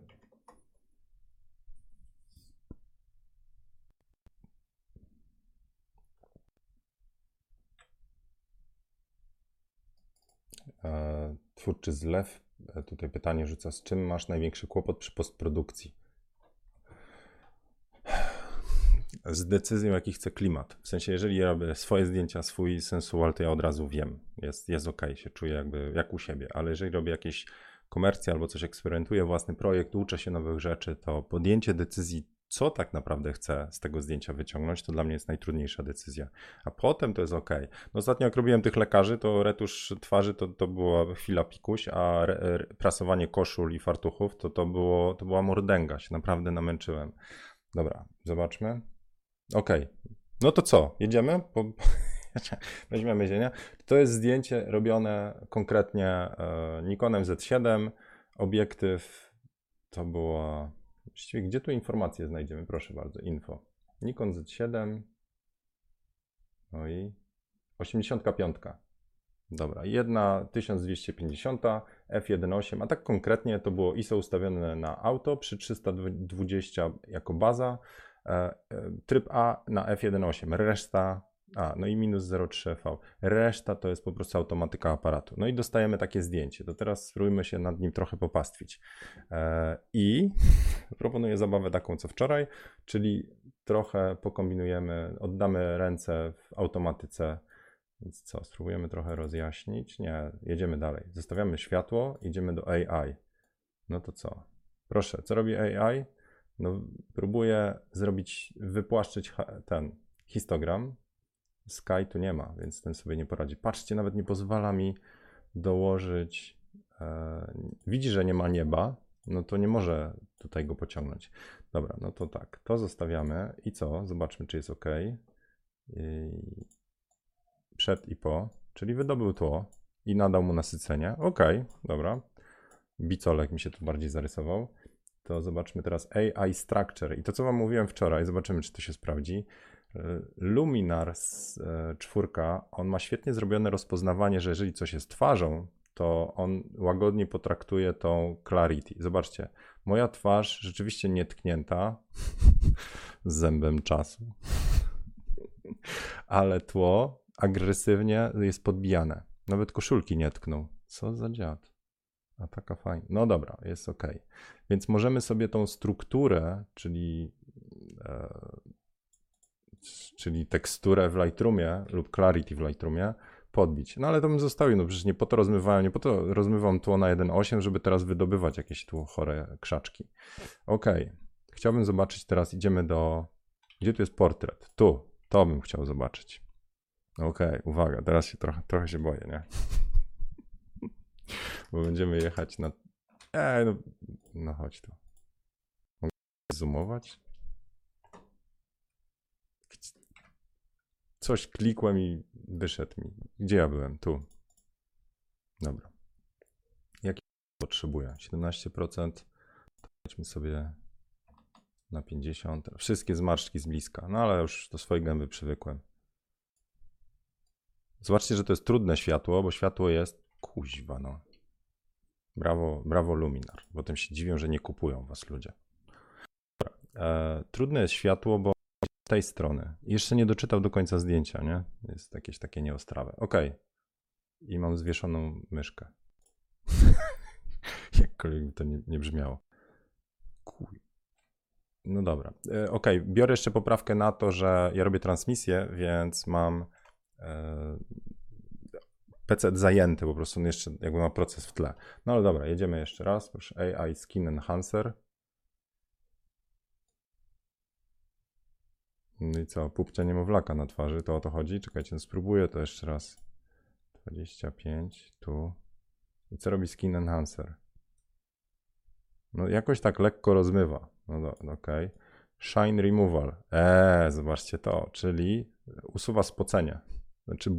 A: E, twórczy zlew. E, tutaj pytanie rzuca, z czym masz największy kłopot przy postprodukcji? z decyzją, jaki chcę klimat. W sensie, jeżeli ja robię swoje zdjęcia, swój sensual, to ja od razu wiem, jest, jest ok, się czuję jakby jak u siebie, ale jeżeli robię jakieś komercje albo coś eksperymentuję, własny projekt, uczę się nowych rzeczy, to podjęcie decyzji, co tak naprawdę chcę z tego zdjęcia wyciągnąć, to dla mnie jest najtrudniejsza decyzja. A potem to jest ok. No ostatnio jak robiłem tych lekarzy, to retusz twarzy to, to była chwila pikuś, a re, re, prasowanie koszul i fartuchów to, to, było, to była mordęga, się naprawdę namęczyłem. Dobra, zobaczmy. Okay. No to co? Jedziemy? Po... (laughs) Weźmiemy ziemię. To jest zdjęcie robione konkretnie e, Nikonem Z7. Obiektyw to było. Właściwie, gdzie tu informacje znajdziemy? Proszę bardzo, info. Nikon Z7. No i 85. Dobra, jedna 1250, f1.8, a tak konkretnie to było ISO ustawione na auto przy 320 jako baza, E, e, tryb A na F1.8, reszta a, no i minus 0,3 V. Reszta to jest po prostu automatyka aparatu. No i dostajemy takie zdjęcie. To teraz spróbujmy się nad nim trochę popastwić. E, I (laughs) proponuję zabawę taką co wczoraj, czyli trochę pokombinujemy, oddamy ręce w automatyce. Więc co, spróbujemy trochę rozjaśnić? Nie, jedziemy dalej. Zostawiamy światło, idziemy do AI. No to co? Proszę, co robi AI? no, próbuję zrobić, wypłaszczyć ten histogram. Sky tu nie ma, więc ten sobie nie poradzi. Patrzcie, nawet nie pozwala mi dołożyć. E, widzi, że nie ma nieba, no to nie może tutaj go pociągnąć. Dobra, no to tak, to zostawiamy i co? Zobaczmy, czy jest OK. Przed i po, czyli wydobył tło i nadał mu nasycenie. OK, dobra. Bicolek mi się tu bardziej zarysował to zobaczmy teraz AI Structure. I to, co Wam mówiłem wczoraj, zobaczymy, czy to się sprawdzi. Luminar z e, czwórka, on ma świetnie zrobione rozpoznawanie, że jeżeli coś jest twarzą, to on łagodnie potraktuje tą clarity. Zobaczcie, moja twarz rzeczywiście nietknięta (laughs) zębem czasu, (laughs) ale tło agresywnie jest podbijane. Nawet koszulki nie tknął. Co za dziad. A taka fajna. No dobra, jest ok. Więc możemy sobie tą strukturę, czyli, e, czyli teksturę w Lightroomie lub Clarity w Lightroomie podbić. No ale to bym zostawił, no przecież nie po to rozmywałem, nie po to rozmywam tło na 1.8, żeby teraz wydobywać jakieś tu chore krzaczki. Ok, chciałbym zobaczyć teraz, idziemy do, gdzie tu jest portret? Tu, to bym chciał zobaczyć. Ok, uwaga, teraz się trochę, trochę się boję, nie? (laughs) Bo będziemy jechać na... Ej, no, no chodź tu. Mogę zoomować? Coś klikłem i wyszedł mi. Gdzie ja byłem? Tu. Dobra. Jaki potrzebuję? 17%. Wejdźmy sobie na 50. Wszystkie zmarszczki z bliska. No ale już do swojej gęby przywykłem. Zobaczcie, że to jest trudne światło, bo światło jest kuźwa, no. Brawo, brawo Luminar. Potem się dziwią, że nie kupują was ludzie. E, trudne jest światło, bo tej strony. Jeszcze nie doczytał do końca zdjęcia, nie? Jest jakieś takie nieostrawe. Ok. I mam zwieszoną myszkę. (laughs) Jakkolwiek by to nie, nie brzmiało. Kuj. No dobra. E, ok, biorę jeszcze poprawkę na to, że ja robię transmisję, więc mam e, PC zajęty po prostu, jeszcze jakby ma proces w tle. No ale dobra, jedziemy jeszcze raz. Proszę, AI Skin Enhancer. No i co, pupcia niemowlaka na twarzy, to o to chodzi? Czekajcie, no spróbuję to jeszcze raz. 25, tu. I co robi Skin Enhancer? No jakoś tak lekko rozmywa. No, no okej. Okay. Shine Removal. Eee, zobaczcie to, czyli usuwa spocenie. Znaczy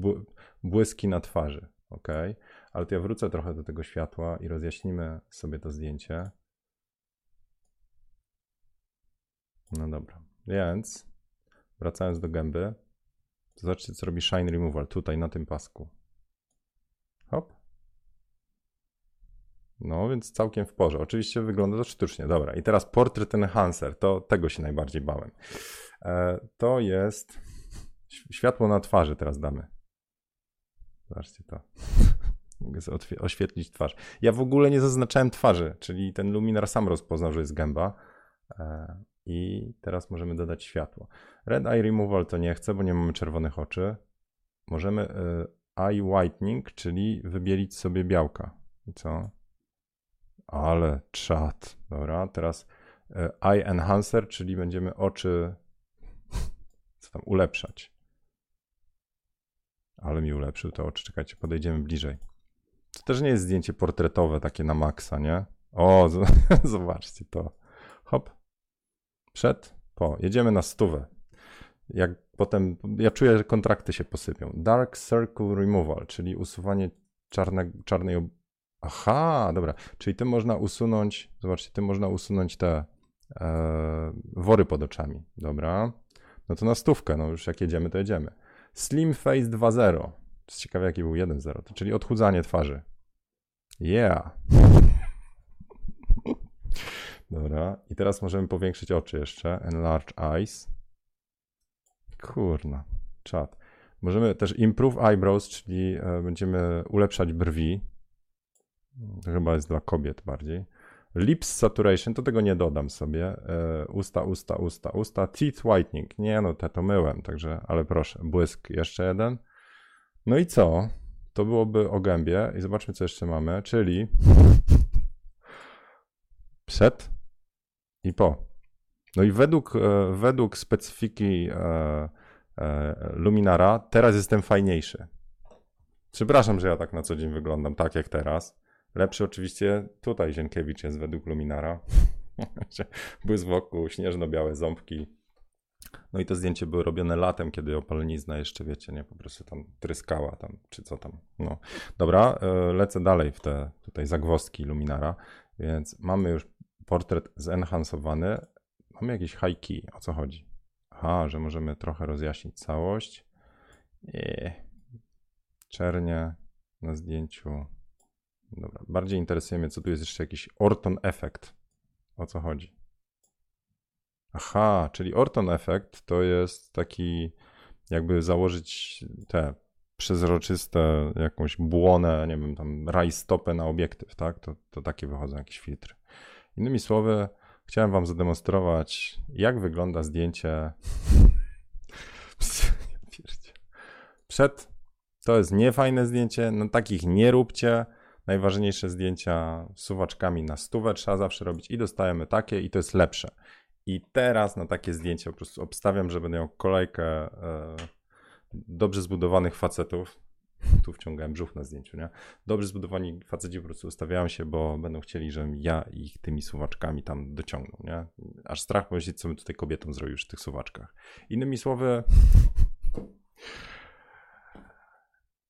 A: błyski na twarzy, ok? Ale to ja wrócę trochę do tego światła i rozjaśnimy sobie to zdjęcie. No dobra, więc wracając do gęby, zobaczcie co robi Shine Removal tutaj na tym pasku. Hop. No, więc całkiem w porze. Oczywiście wygląda to sztucznie. Dobra, i teraz Portrait Enhancer, to tego się najbardziej bałem. E, to jest światło na twarzy teraz damy. Zobaczcie to. (laughs) Mogę sobie oświetlić twarz. Ja w ogóle nie zaznaczałem twarzy, czyli ten luminar sam rozpoznał, że jest gęba. E, I teraz możemy dodać światło. Red Eye Removal to nie chcę, bo nie mamy czerwonych oczy. Możemy e, Eye Whitening, czyli wybielić sobie białka. I co? Ale czat. Dobra, teraz e, Eye Enhancer, czyli będziemy oczy (laughs) co tam ulepszać. Ale mi ulepszył to oczy. Czekajcie, podejdziemy bliżej. To też nie jest zdjęcie portretowe, takie na maksa, nie? O, (laughs) zobaczcie to. Hop. Przed, po. Jedziemy na stówę. Jak potem, ja czuję, że kontrakty się posypią. Dark Circle Removal, czyli usuwanie czarne, czarnej... Ob... Aha, dobra. Czyli tym można usunąć, zobaczcie, tym można usunąć te e, wory pod oczami. Dobra. No to na stówkę, no już jak jedziemy, to jedziemy. Slim Face 2.0. Jest ciekawe, jaki był 1.0, czyli odchudzanie twarzy. Yeah. Dobra, i teraz możemy powiększyć oczy jeszcze. Enlarge eyes. Kurna, czat. Możemy też improve eyebrows, czyli e, będziemy ulepszać brwi. To chyba jest dla kobiet bardziej. Lips saturation, to tego nie dodam sobie. E, usta, usta, usta, usta. Teeth whitening. Nie no, te to myłem, także, ale proszę. Błysk jeszcze jeden. No i co? To byłoby o gębie. I zobaczmy, co jeszcze mamy. Czyli (laughs) przed i po. No i według, e, według specyfiki e, Luminara teraz jestem fajniejszy. Przepraszam, że ja tak na co dzień wyglądam, tak jak teraz. Lepszy oczywiście tutaj Zienkiewicz jest według Luminara. (laughs) Błysk wokół, śnieżno-białe ząbki. No i to zdjęcie było robione latem, kiedy opalenizna jeszcze, wiecie, nie, po prostu tam tryskała tam, czy co tam. No. Dobra, e, lecę dalej w te tutaj zagwozdki Luminara, więc mamy już portret zenhansowany. Mamy jakiś high key, o co chodzi? Aha, że możemy trochę rozjaśnić całość. I czernie na zdjęciu Dobra, bardziej interesuje mnie, co tu jest jeszcze jakiś Orton Effect. O co chodzi? Aha, czyli Orton Effect to jest taki, jakby założyć te przezroczyste, jakąś błonę, nie wiem, tam rajstopę na obiektyw, tak? To, to takie wychodzą jakieś filtry. Innymi słowy, chciałem wam zademonstrować, jak wygląda zdjęcie przed. To jest niefajne zdjęcie, no takich nie róbcie. Najważniejsze zdjęcia suwaczkami na stówę trzeba zawsze robić i dostajemy takie i to jest lepsze. I teraz na takie zdjęcie po prostu obstawiam, że będę miał kolejkę e, dobrze zbudowanych facetów. Tu wciągałem brzuch na zdjęciu, nie? Dobrze zbudowani faceci po prostu ustawiają się, bo będą chcieli, żebym ja ich tymi suwaczkami tam dociągnął, nie? Aż strach pomyśleć, co my tutaj kobietom zrobił w tych suwaczkach. Innymi słowy,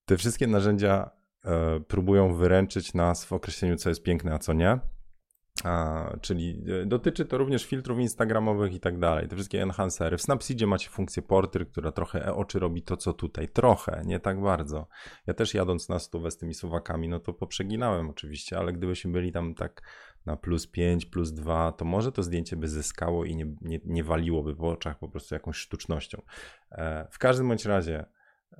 A: te wszystkie narzędzia e, próbują wyręczyć nas w określeniu, co jest piękne, a co nie. A, czyli e, dotyczy to również filtrów instagramowych i tak dalej, te wszystkie enhancery. W Snapseedzie macie funkcję portry, która trochę e oczy robi to, co tutaj. Trochę, nie tak bardzo. Ja też jadąc na stówę z tymi suwakami, no to poprzeginałem oczywiście, ale gdybyśmy byli tam tak na plus 5, plus 2, to może to zdjęcie by zyskało i nie, nie, nie waliłoby po oczach po prostu jakąś sztucznością. E, w każdym bądź razie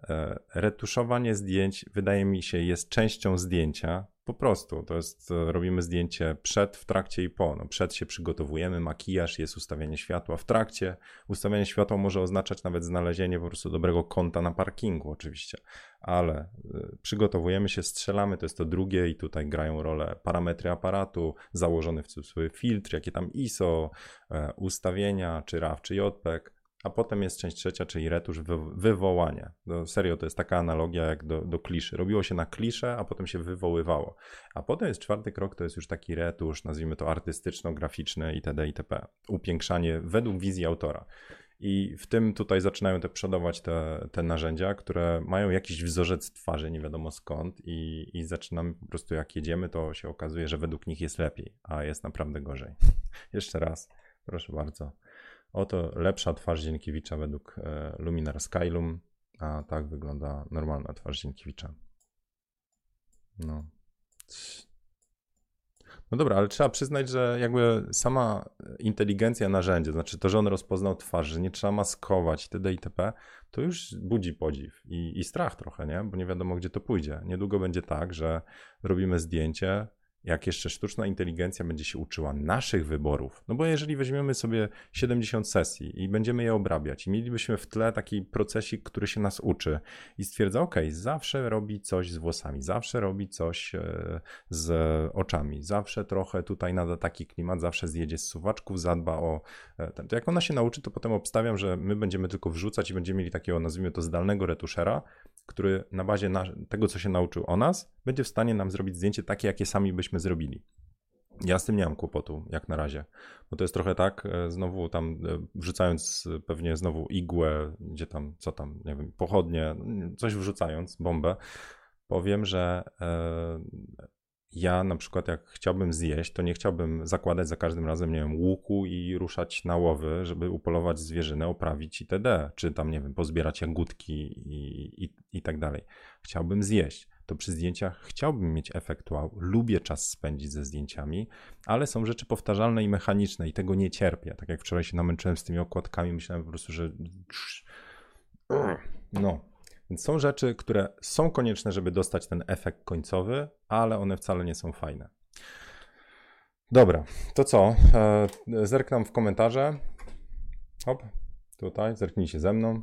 A: e, retuszowanie zdjęć wydaje mi się jest częścią zdjęcia, po prostu, to jest, e, robimy zdjęcie przed, w trakcie i po. No, przed się przygotowujemy, makijaż, jest ustawianie światła. W trakcie ustawianie światła może oznaczać nawet znalezienie po prostu dobrego kąta na parkingu oczywiście, ale y, przygotowujemy się, strzelamy, to jest to drugie i tutaj grają rolę parametry aparatu, założony w cudzysłowie filtr, jakie tam ISO, y, ustawienia, czy RAW, czy JPEG a potem jest część trzecia, czyli retusz, wywołanie. No, serio, to jest taka analogia jak do, do kliszy. Robiło się na kliszę, a potem się wywoływało. A potem jest czwarty krok, to jest już taki retusz, nazwijmy to artystyczno-graficzny itd. itp. Upiększanie według wizji autora. I w tym tutaj zaczynają te przodować te, te narzędzia, które mają jakiś wzorzec twarzy, nie wiadomo skąd, i, i zaczynamy po prostu, jak jedziemy, to się okazuje, że według nich jest lepiej, a jest naprawdę gorzej. (laughs) Jeszcze raz, proszę bardzo. Oto lepsza twarz Dziękiewicza według e, Luminar Skylum, a tak wygląda normalna twarz Dziękiewicza. No. No dobra, ale trzeba przyznać, że jakby sama inteligencja narzędzia, znaczy to, że on rozpoznał twarz, że nie trzeba maskować itd. itp., to już budzi podziw i, i strach trochę, nie? Bo nie wiadomo, gdzie to pójdzie. Niedługo będzie tak, że robimy zdjęcie, jak jeszcze sztuczna inteligencja będzie się uczyła naszych wyborów, no bo jeżeli weźmiemy sobie 70 sesji i będziemy je obrabiać i mielibyśmy w tle taki procesik, który się nas uczy i stwierdza, ok, zawsze robi coś z włosami, zawsze robi coś e, z oczami, zawsze trochę tutaj nada taki klimat, zawsze zjedzie z suwaczków, zadba o e, ten. To jak ona się nauczy, to potem obstawiam, że my będziemy tylko wrzucać i będziemy mieli takiego, nazwijmy to, zdalnego retuszera, który na bazie tego, co się nauczył o nas, będzie w stanie nam zrobić zdjęcie takie, jakie sami byśmy zrobili. Ja z tym nie mam kłopotu, jak na razie. Bo to jest trochę tak, e, znowu tam e, wrzucając pewnie znowu igłę, gdzie tam, co tam, nie wiem, pochodnie, coś wrzucając, bombę, powiem, że e, ja na przykład jak chciałbym zjeść, to nie chciałbym zakładać za każdym razem, nie wiem, łuku i ruszać na łowy, żeby upolować zwierzynę, oprawić itd., czy tam, nie wiem, pozbierać jagódki i, i, i tak dalej. Chciałbym zjeść. To przy zdjęciach chciałbym mieć efekt wow, lubię czas spędzić ze zdjęciami, ale są rzeczy powtarzalne i mechaniczne i tego nie cierpię. Tak jak wczoraj się namęczyłem z tymi okładkami, myślałem po prostu, że no, więc są rzeczy, które są konieczne, żeby dostać ten efekt końcowy, ale one wcale nie są fajne. Dobra, to co? E, zerknę w komentarze. Hop, tutaj, zerknijcie ze mną.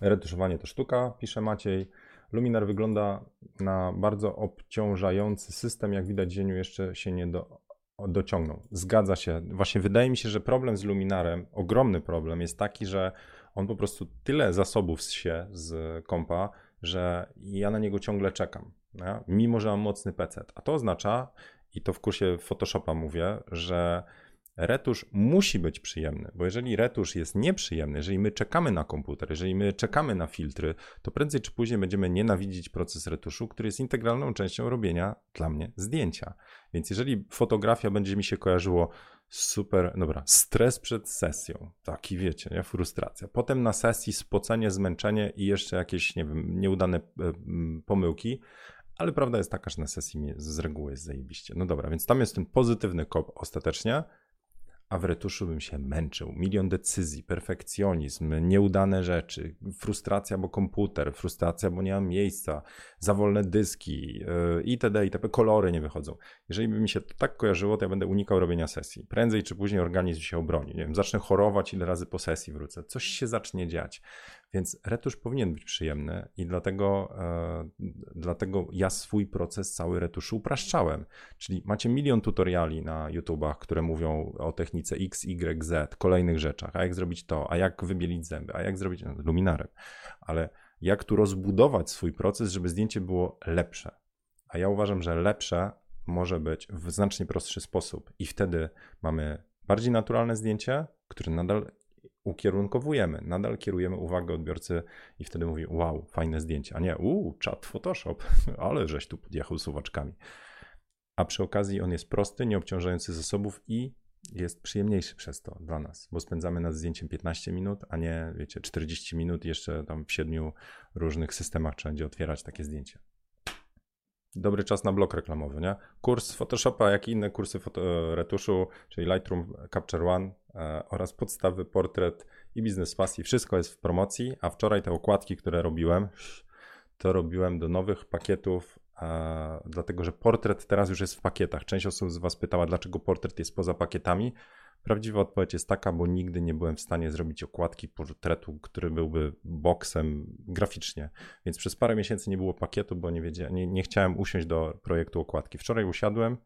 A: Retuszowanie to sztuka, pisze Maciej. Luminar wygląda na bardzo obciążający system. Jak widać, zieniu jeszcze się nie do, dociągnął. Zgadza się. Właśnie wydaje mi się, że problem z Luminarem, ogromny problem, jest taki, że on po prostu tyle zasobów się z kompa, że ja na niego ciągle czekam. Mimo, że mam mocny PC. A to oznacza, i to w kursie Photoshopa mówię, że retusz musi być przyjemny, bo jeżeli retusz jest nieprzyjemny, jeżeli my czekamy na komputer, jeżeli my czekamy na filtry, to prędzej czy później będziemy nienawidzić proces retuszu, który jest integralną częścią robienia dla mnie zdjęcia. Więc jeżeli fotografia będzie mi się kojarzyło super, dobra, stres przed sesją, taki wiecie, nie? frustracja. Potem na sesji spocenie, zmęczenie i jeszcze jakieś, nie wiem, nieudane e, pomyłki, ale prawda jest taka, że na sesji z reguły jest zajebiście. No dobra, więc tam jest ten pozytywny kop ostatecznie, a w retuszu bym się męczył. Milion decyzji, perfekcjonizm, nieudane rzeczy, frustracja, bo komputer, frustracja, bo nie mam miejsca, za wolne dyski yy, itd., itp. Kolory nie wychodzą. Jeżeli by mi się to tak kojarzyło, to ja będę unikał robienia sesji. Prędzej czy później organizm się obroni. Nie wiem, zacznę chorować, ile razy po sesji wrócę. Coś się zacznie dziać. Więc retusz powinien być przyjemny i dlatego, e, dlatego ja swój proces cały retuszu upraszczałem. Czyli macie milion tutoriali na YouTubach, które mówią o technice X, Y, Z, kolejnych rzeczach, a jak zrobić to, a jak wybielić zęby, a jak zrobić no, luminarem, ale jak tu rozbudować swój proces, żeby zdjęcie było lepsze. A ja uważam, że lepsze może być w znacznie prostszy sposób. I wtedy mamy bardziej naturalne zdjęcie, które nadal ukierunkowujemy, nadal kierujemy uwagę odbiorcy i wtedy mówi, wow, fajne zdjęcie, a nie, uuu, czat Photoshop, (laughs) ale żeś tu podjechał suwaczkami. A przy okazji on jest prosty, nieobciążający zasobów i jest przyjemniejszy przez to dla nas, bo spędzamy nad zdjęciem 15 minut, a nie, wiecie, 40 minut jeszcze tam w siedmiu różnych systemach trzeba będzie otwierać takie zdjęcie. Dobry czas na blok reklamowy, nie? Kurs Photoshopa, jak i inne kursy retuszu, czyli Lightroom Capture One e, oraz podstawy, portret i biznes pasji. Wszystko jest w promocji, a wczoraj te okładki, które robiłem, to robiłem do nowych pakietów, e, dlatego że portret teraz już jest w pakietach. Część osób z Was pytała, dlaczego portret jest poza pakietami. Prawdziwa odpowiedź jest taka, bo nigdy nie byłem w stanie zrobić okładki portretu, który byłby boksem graficznie. Więc przez parę miesięcy nie było pakietu, bo nie, wiedziałem, nie, nie chciałem usiąść do projektu okładki. Wczoraj usiadłem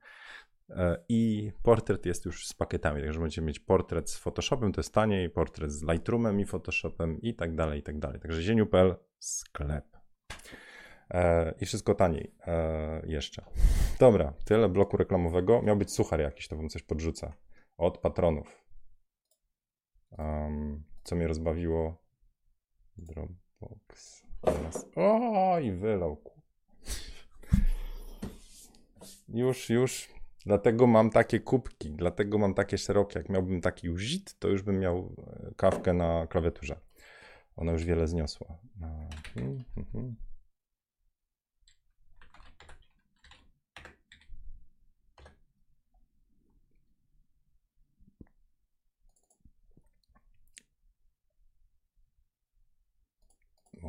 A: e, i portret jest już z pakietami, także będziecie mieć portret z Photoshopem, to jest taniej, portret z Lightroomem i Photoshopem i tak dalej, i tak dalej. Także zieniu.pl sklep. E, I wszystko taniej e, jeszcze. Dobra, tyle bloku reklamowego. Miał być suchar jakiś, to wam coś podrzuca od patronów. Um, co mnie rozbawiło? Dropbox. Teraz. O, i wylał. Już, już. Dlatego mam takie kubki, dlatego mam takie szerokie. Jak miałbym taki użit, to już bym miał e, kawkę na klawiaturze. Ona już wiele zniosła. Hmm, hmm, hmm.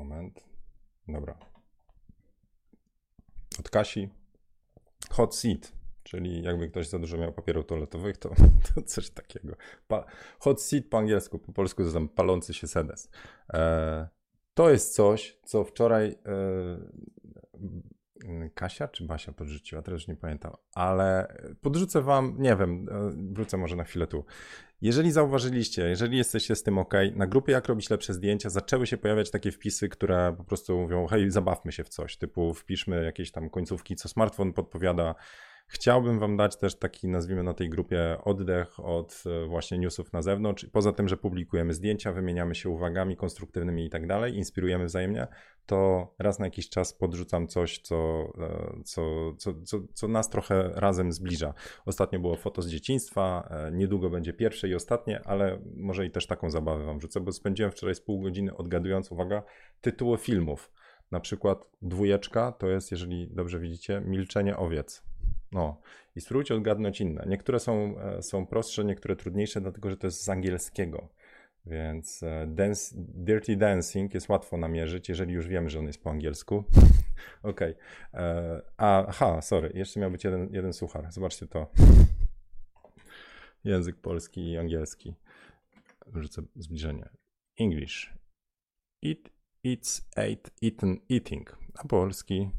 A: Moment. Dobra. Od Kasi. Hot seat, czyli jakby ktoś za dużo miał papierów toaletowych, to, (laughs) to coś takiego. Pa, hot seat po angielsku, po polsku to tam palący się sedes. E, to jest coś, co wczoraj e, Kasia czy Basia podrzuciła, teraz już nie pamiętam, ale podrzucę wam, nie wiem, e, wrócę może na chwilę tu. Jeżeli zauważyliście, jeżeli jesteście z tym ok, na grupie Jak robić lepsze zdjęcia zaczęły się pojawiać takie wpisy, które po prostu mówią, hej, zabawmy się w coś, typu wpiszmy jakieś tam końcówki, co smartfon podpowiada, Chciałbym Wam dać też taki, nazwijmy na tej grupie, oddech od e, właśnie newsów na zewnątrz. Poza tym, że publikujemy zdjęcia, wymieniamy się uwagami konstruktywnymi i tak dalej, inspirujemy wzajemnie, to raz na jakiś czas podrzucam coś, co, e, co, co, co, nas trochę razem zbliża. Ostatnio było foto z dzieciństwa, e, niedługo będzie pierwsze i ostatnie, ale może i też taką zabawę Wam rzucę, bo spędziłem wczoraj z pół godziny odgadując, uwaga, tytuły filmów. Na przykład dwójeczka to jest, jeżeli dobrze widzicie, milczenie owiec. No i spróbujcie odgadnąć inne. Niektóre są, e, są prostsze, niektóre trudniejsze, dlatego że to jest z angielskiego. Więc e, dance, Dirty Dancing jest łatwo namierzyć, jeżeli już wiemy, że on jest po angielsku. (laughs) ok. E, aha, sorry, jeszcze miał być jeden, jeden suchar. Zobaczcie to. Język polski i angielski. Wrzucę zbliżenie. English. Eat, eats, ate, eaten, eating. A polski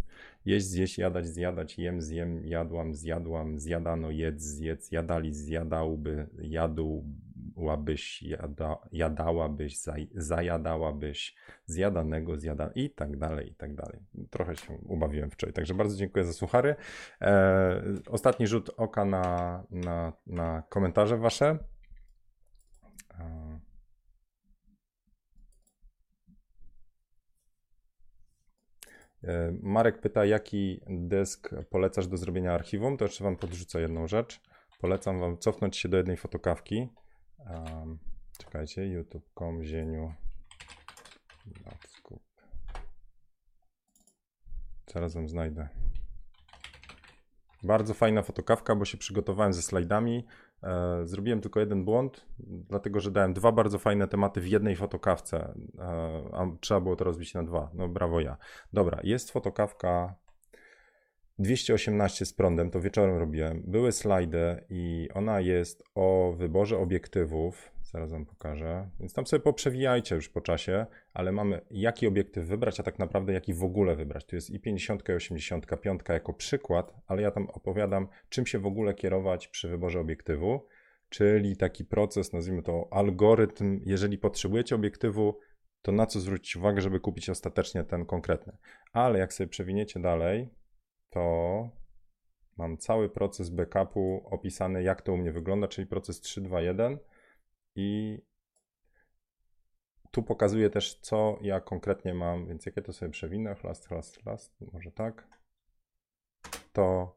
A: jeść, zjeść, jadać, zjadać, jem, zjem, jadłam, zjadłam, zjadano, jedz, zjedz, jadali, zjadałby, jadłabyś, jada, jadałabyś, zaj, zajadałabyś, zjadanego, zjada i tak dalej, i tak dalej. Trochę się ubawiłem wczoraj, także bardzo dziękuję za suchary. E, ostatni rzut oka na, na, na komentarze wasze. E, Marek pyta, jaki dysk polecasz do zrobienia archiwum? To jeszcze Wam podrzucę jedną rzecz. Polecam Wam cofnąć się do jednej fotokawki. Um, czekajcie, youtube.com, zieniu. Zaraz Wam znajdę. Bardzo fajna fotokawka, bo się przygotowałem ze slajdami. E, zrobiłem tylko jeden błąd, dlatego że dałem dwa bardzo fajne tematy w jednej fotokawce, e, a trzeba było to rozbić na dwa. No brawo ja. Dobra, jest fotokawka 218 z prądem, to wieczorem robiłem. Były slajdy i ona jest o wyborze obiektywów. Zaraz wam pokażę. Więc tam sobie poprzewijajcie już po czasie, ale mamy jaki obiektyw wybrać, a tak naprawdę jaki w ogóle wybrać. Tu jest i 50 i 85 jako przykład, ale ja tam opowiadam, czym się w ogóle kierować przy wyborze obiektywu, czyli taki proces, nazwijmy to algorytm. Jeżeli potrzebujecie obiektywu, to na co zwrócić uwagę, żeby kupić ostatecznie ten konkretny. Ale jak sobie przewiniecie dalej, to mam cały proces backupu opisany, jak to u mnie wygląda, czyli proces 3, 2, 1 i tu pokazuję też, co ja konkretnie mam, więc jak ja to sobie przewinę, chlast, chlast, chlast, może tak, to,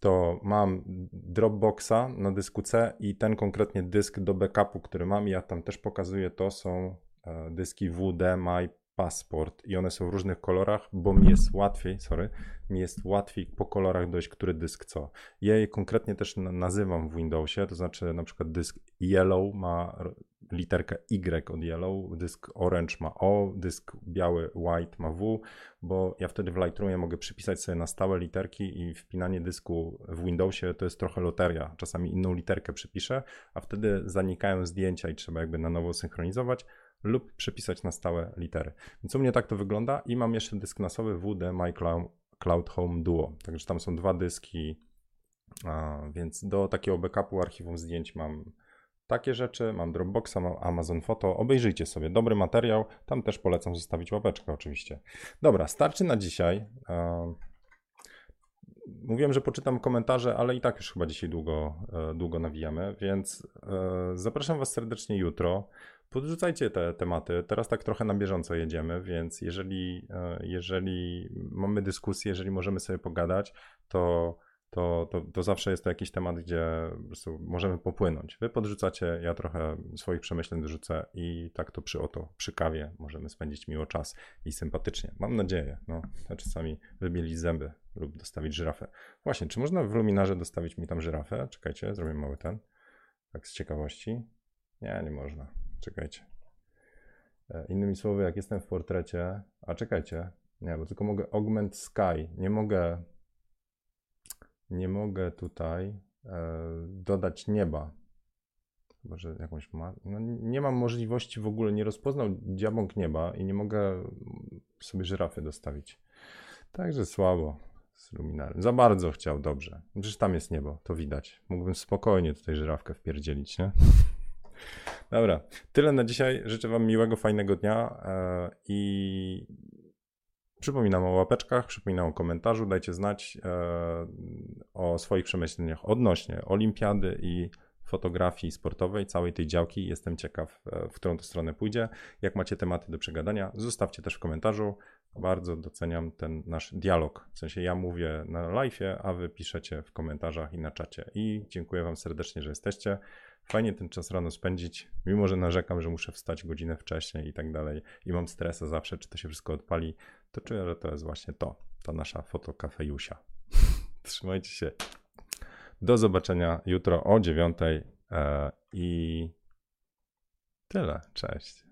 A: to mam Dropboxa na dysku C i ten konkretnie dysk do backupu, który mam, ja tam też pokazuję, to są e, dyski WD My Passport i one są w różnych kolorach, bo mi jest łatwiej, sorry, mi jest łatwiej po kolorach dojść, który dysk co. Ja je konkretnie też nazywam w Windowsie, to znaczy na przykład dysk yellow ma literkę Y od yellow, dysk orange ma O, dysk biały white ma W, bo ja wtedy w Lightroomie mogę przypisać sobie na stałe literki i wpinanie dysku w Windowsie to jest trochę loteria. Czasami inną literkę przypiszę, a wtedy zanikają zdjęcia i trzeba jakby na nowo synchronizować lub przepisać na stałe litery. Więc u mnie tak to wygląda i mam jeszcze dysk nasowy WD My Cloud Home Duo. Także tam są dwa dyski, więc do takiego backupu archiwum zdjęć mam takie rzeczy, mam Dropboxa, mam Amazon Photo. Obejrzyjcie sobie, dobry materiał. Tam też polecam zostawić łapeczkę oczywiście. Dobra, starczy na dzisiaj. Mówiłem, że poczytam komentarze, ale i tak już chyba dzisiaj długo, e, długo nawijamy, więc e, zapraszam Was serdecznie jutro. Podrzucajcie te tematy. Teraz tak trochę na bieżąco jedziemy, więc jeżeli, e, jeżeli mamy dyskusję, jeżeli możemy sobie pogadać, to, to, to, to zawsze jest to jakiś temat, gdzie możemy popłynąć. Wy podrzucacie, ja trochę swoich przemyśleń dorzucę i tak to przy oto, przy kawie możemy spędzić miło czas i sympatycznie. Mam nadzieję. No, a czasami wybielić zęby lub dostawić żyrafę. Właśnie, czy można w luminarze dostawić mi tam żyrafę? Czekajcie, zrobię mały ten. Tak z ciekawości. Nie, nie można. Czekajcie. E, innymi słowy, jak jestem w portrecie, a czekajcie, nie, bo tylko mogę augment sky, nie mogę, nie mogę tutaj e, dodać nieba. Chyba, że jakąś ma, no nie mam możliwości w ogóle, nie rozpoznał diabąk nieba i nie mogę sobie żyrafy dostawić. Także słabo z luminarem. Za bardzo chciał, dobrze. Przecież tam jest niebo, to widać. Mógłbym spokojnie tutaj żyrawkę wpierdzielić, nie? Dobra, tyle na dzisiaj. Życzę Wam miłego, fajnego dnia e, i przypominam o łapeczkach, przypominam o komentarzu. Dajcie znać e, o swoich przemyśleniach odnośnie olimpiady i fotografii sportowej, całej tej działki. Jestem ciekaw, e, w którą to stronę pójdzie. Jak macie tematy do przegadania, zostawcie też w komentarzu. Bardzo doceniam ten nasz dialog. W sensie ja mówię na live, a wy piszecie w komentarzach i na czacie. I dziękuję Wam serdecznie, że jesteście. Fajnie ten czas rano spędzić, mimo że narzekam, że muszę wstać godzinę wcześniej i tak dalej. I mam stresa zawsze, czy to się wszystko odpali. To czuję, że to jest właśnie to, ta nasza fotokafejusia. (laughs) Trzymajcie się. Do zobaczenia jutro o dziewiątej e, i tyle. Cześć.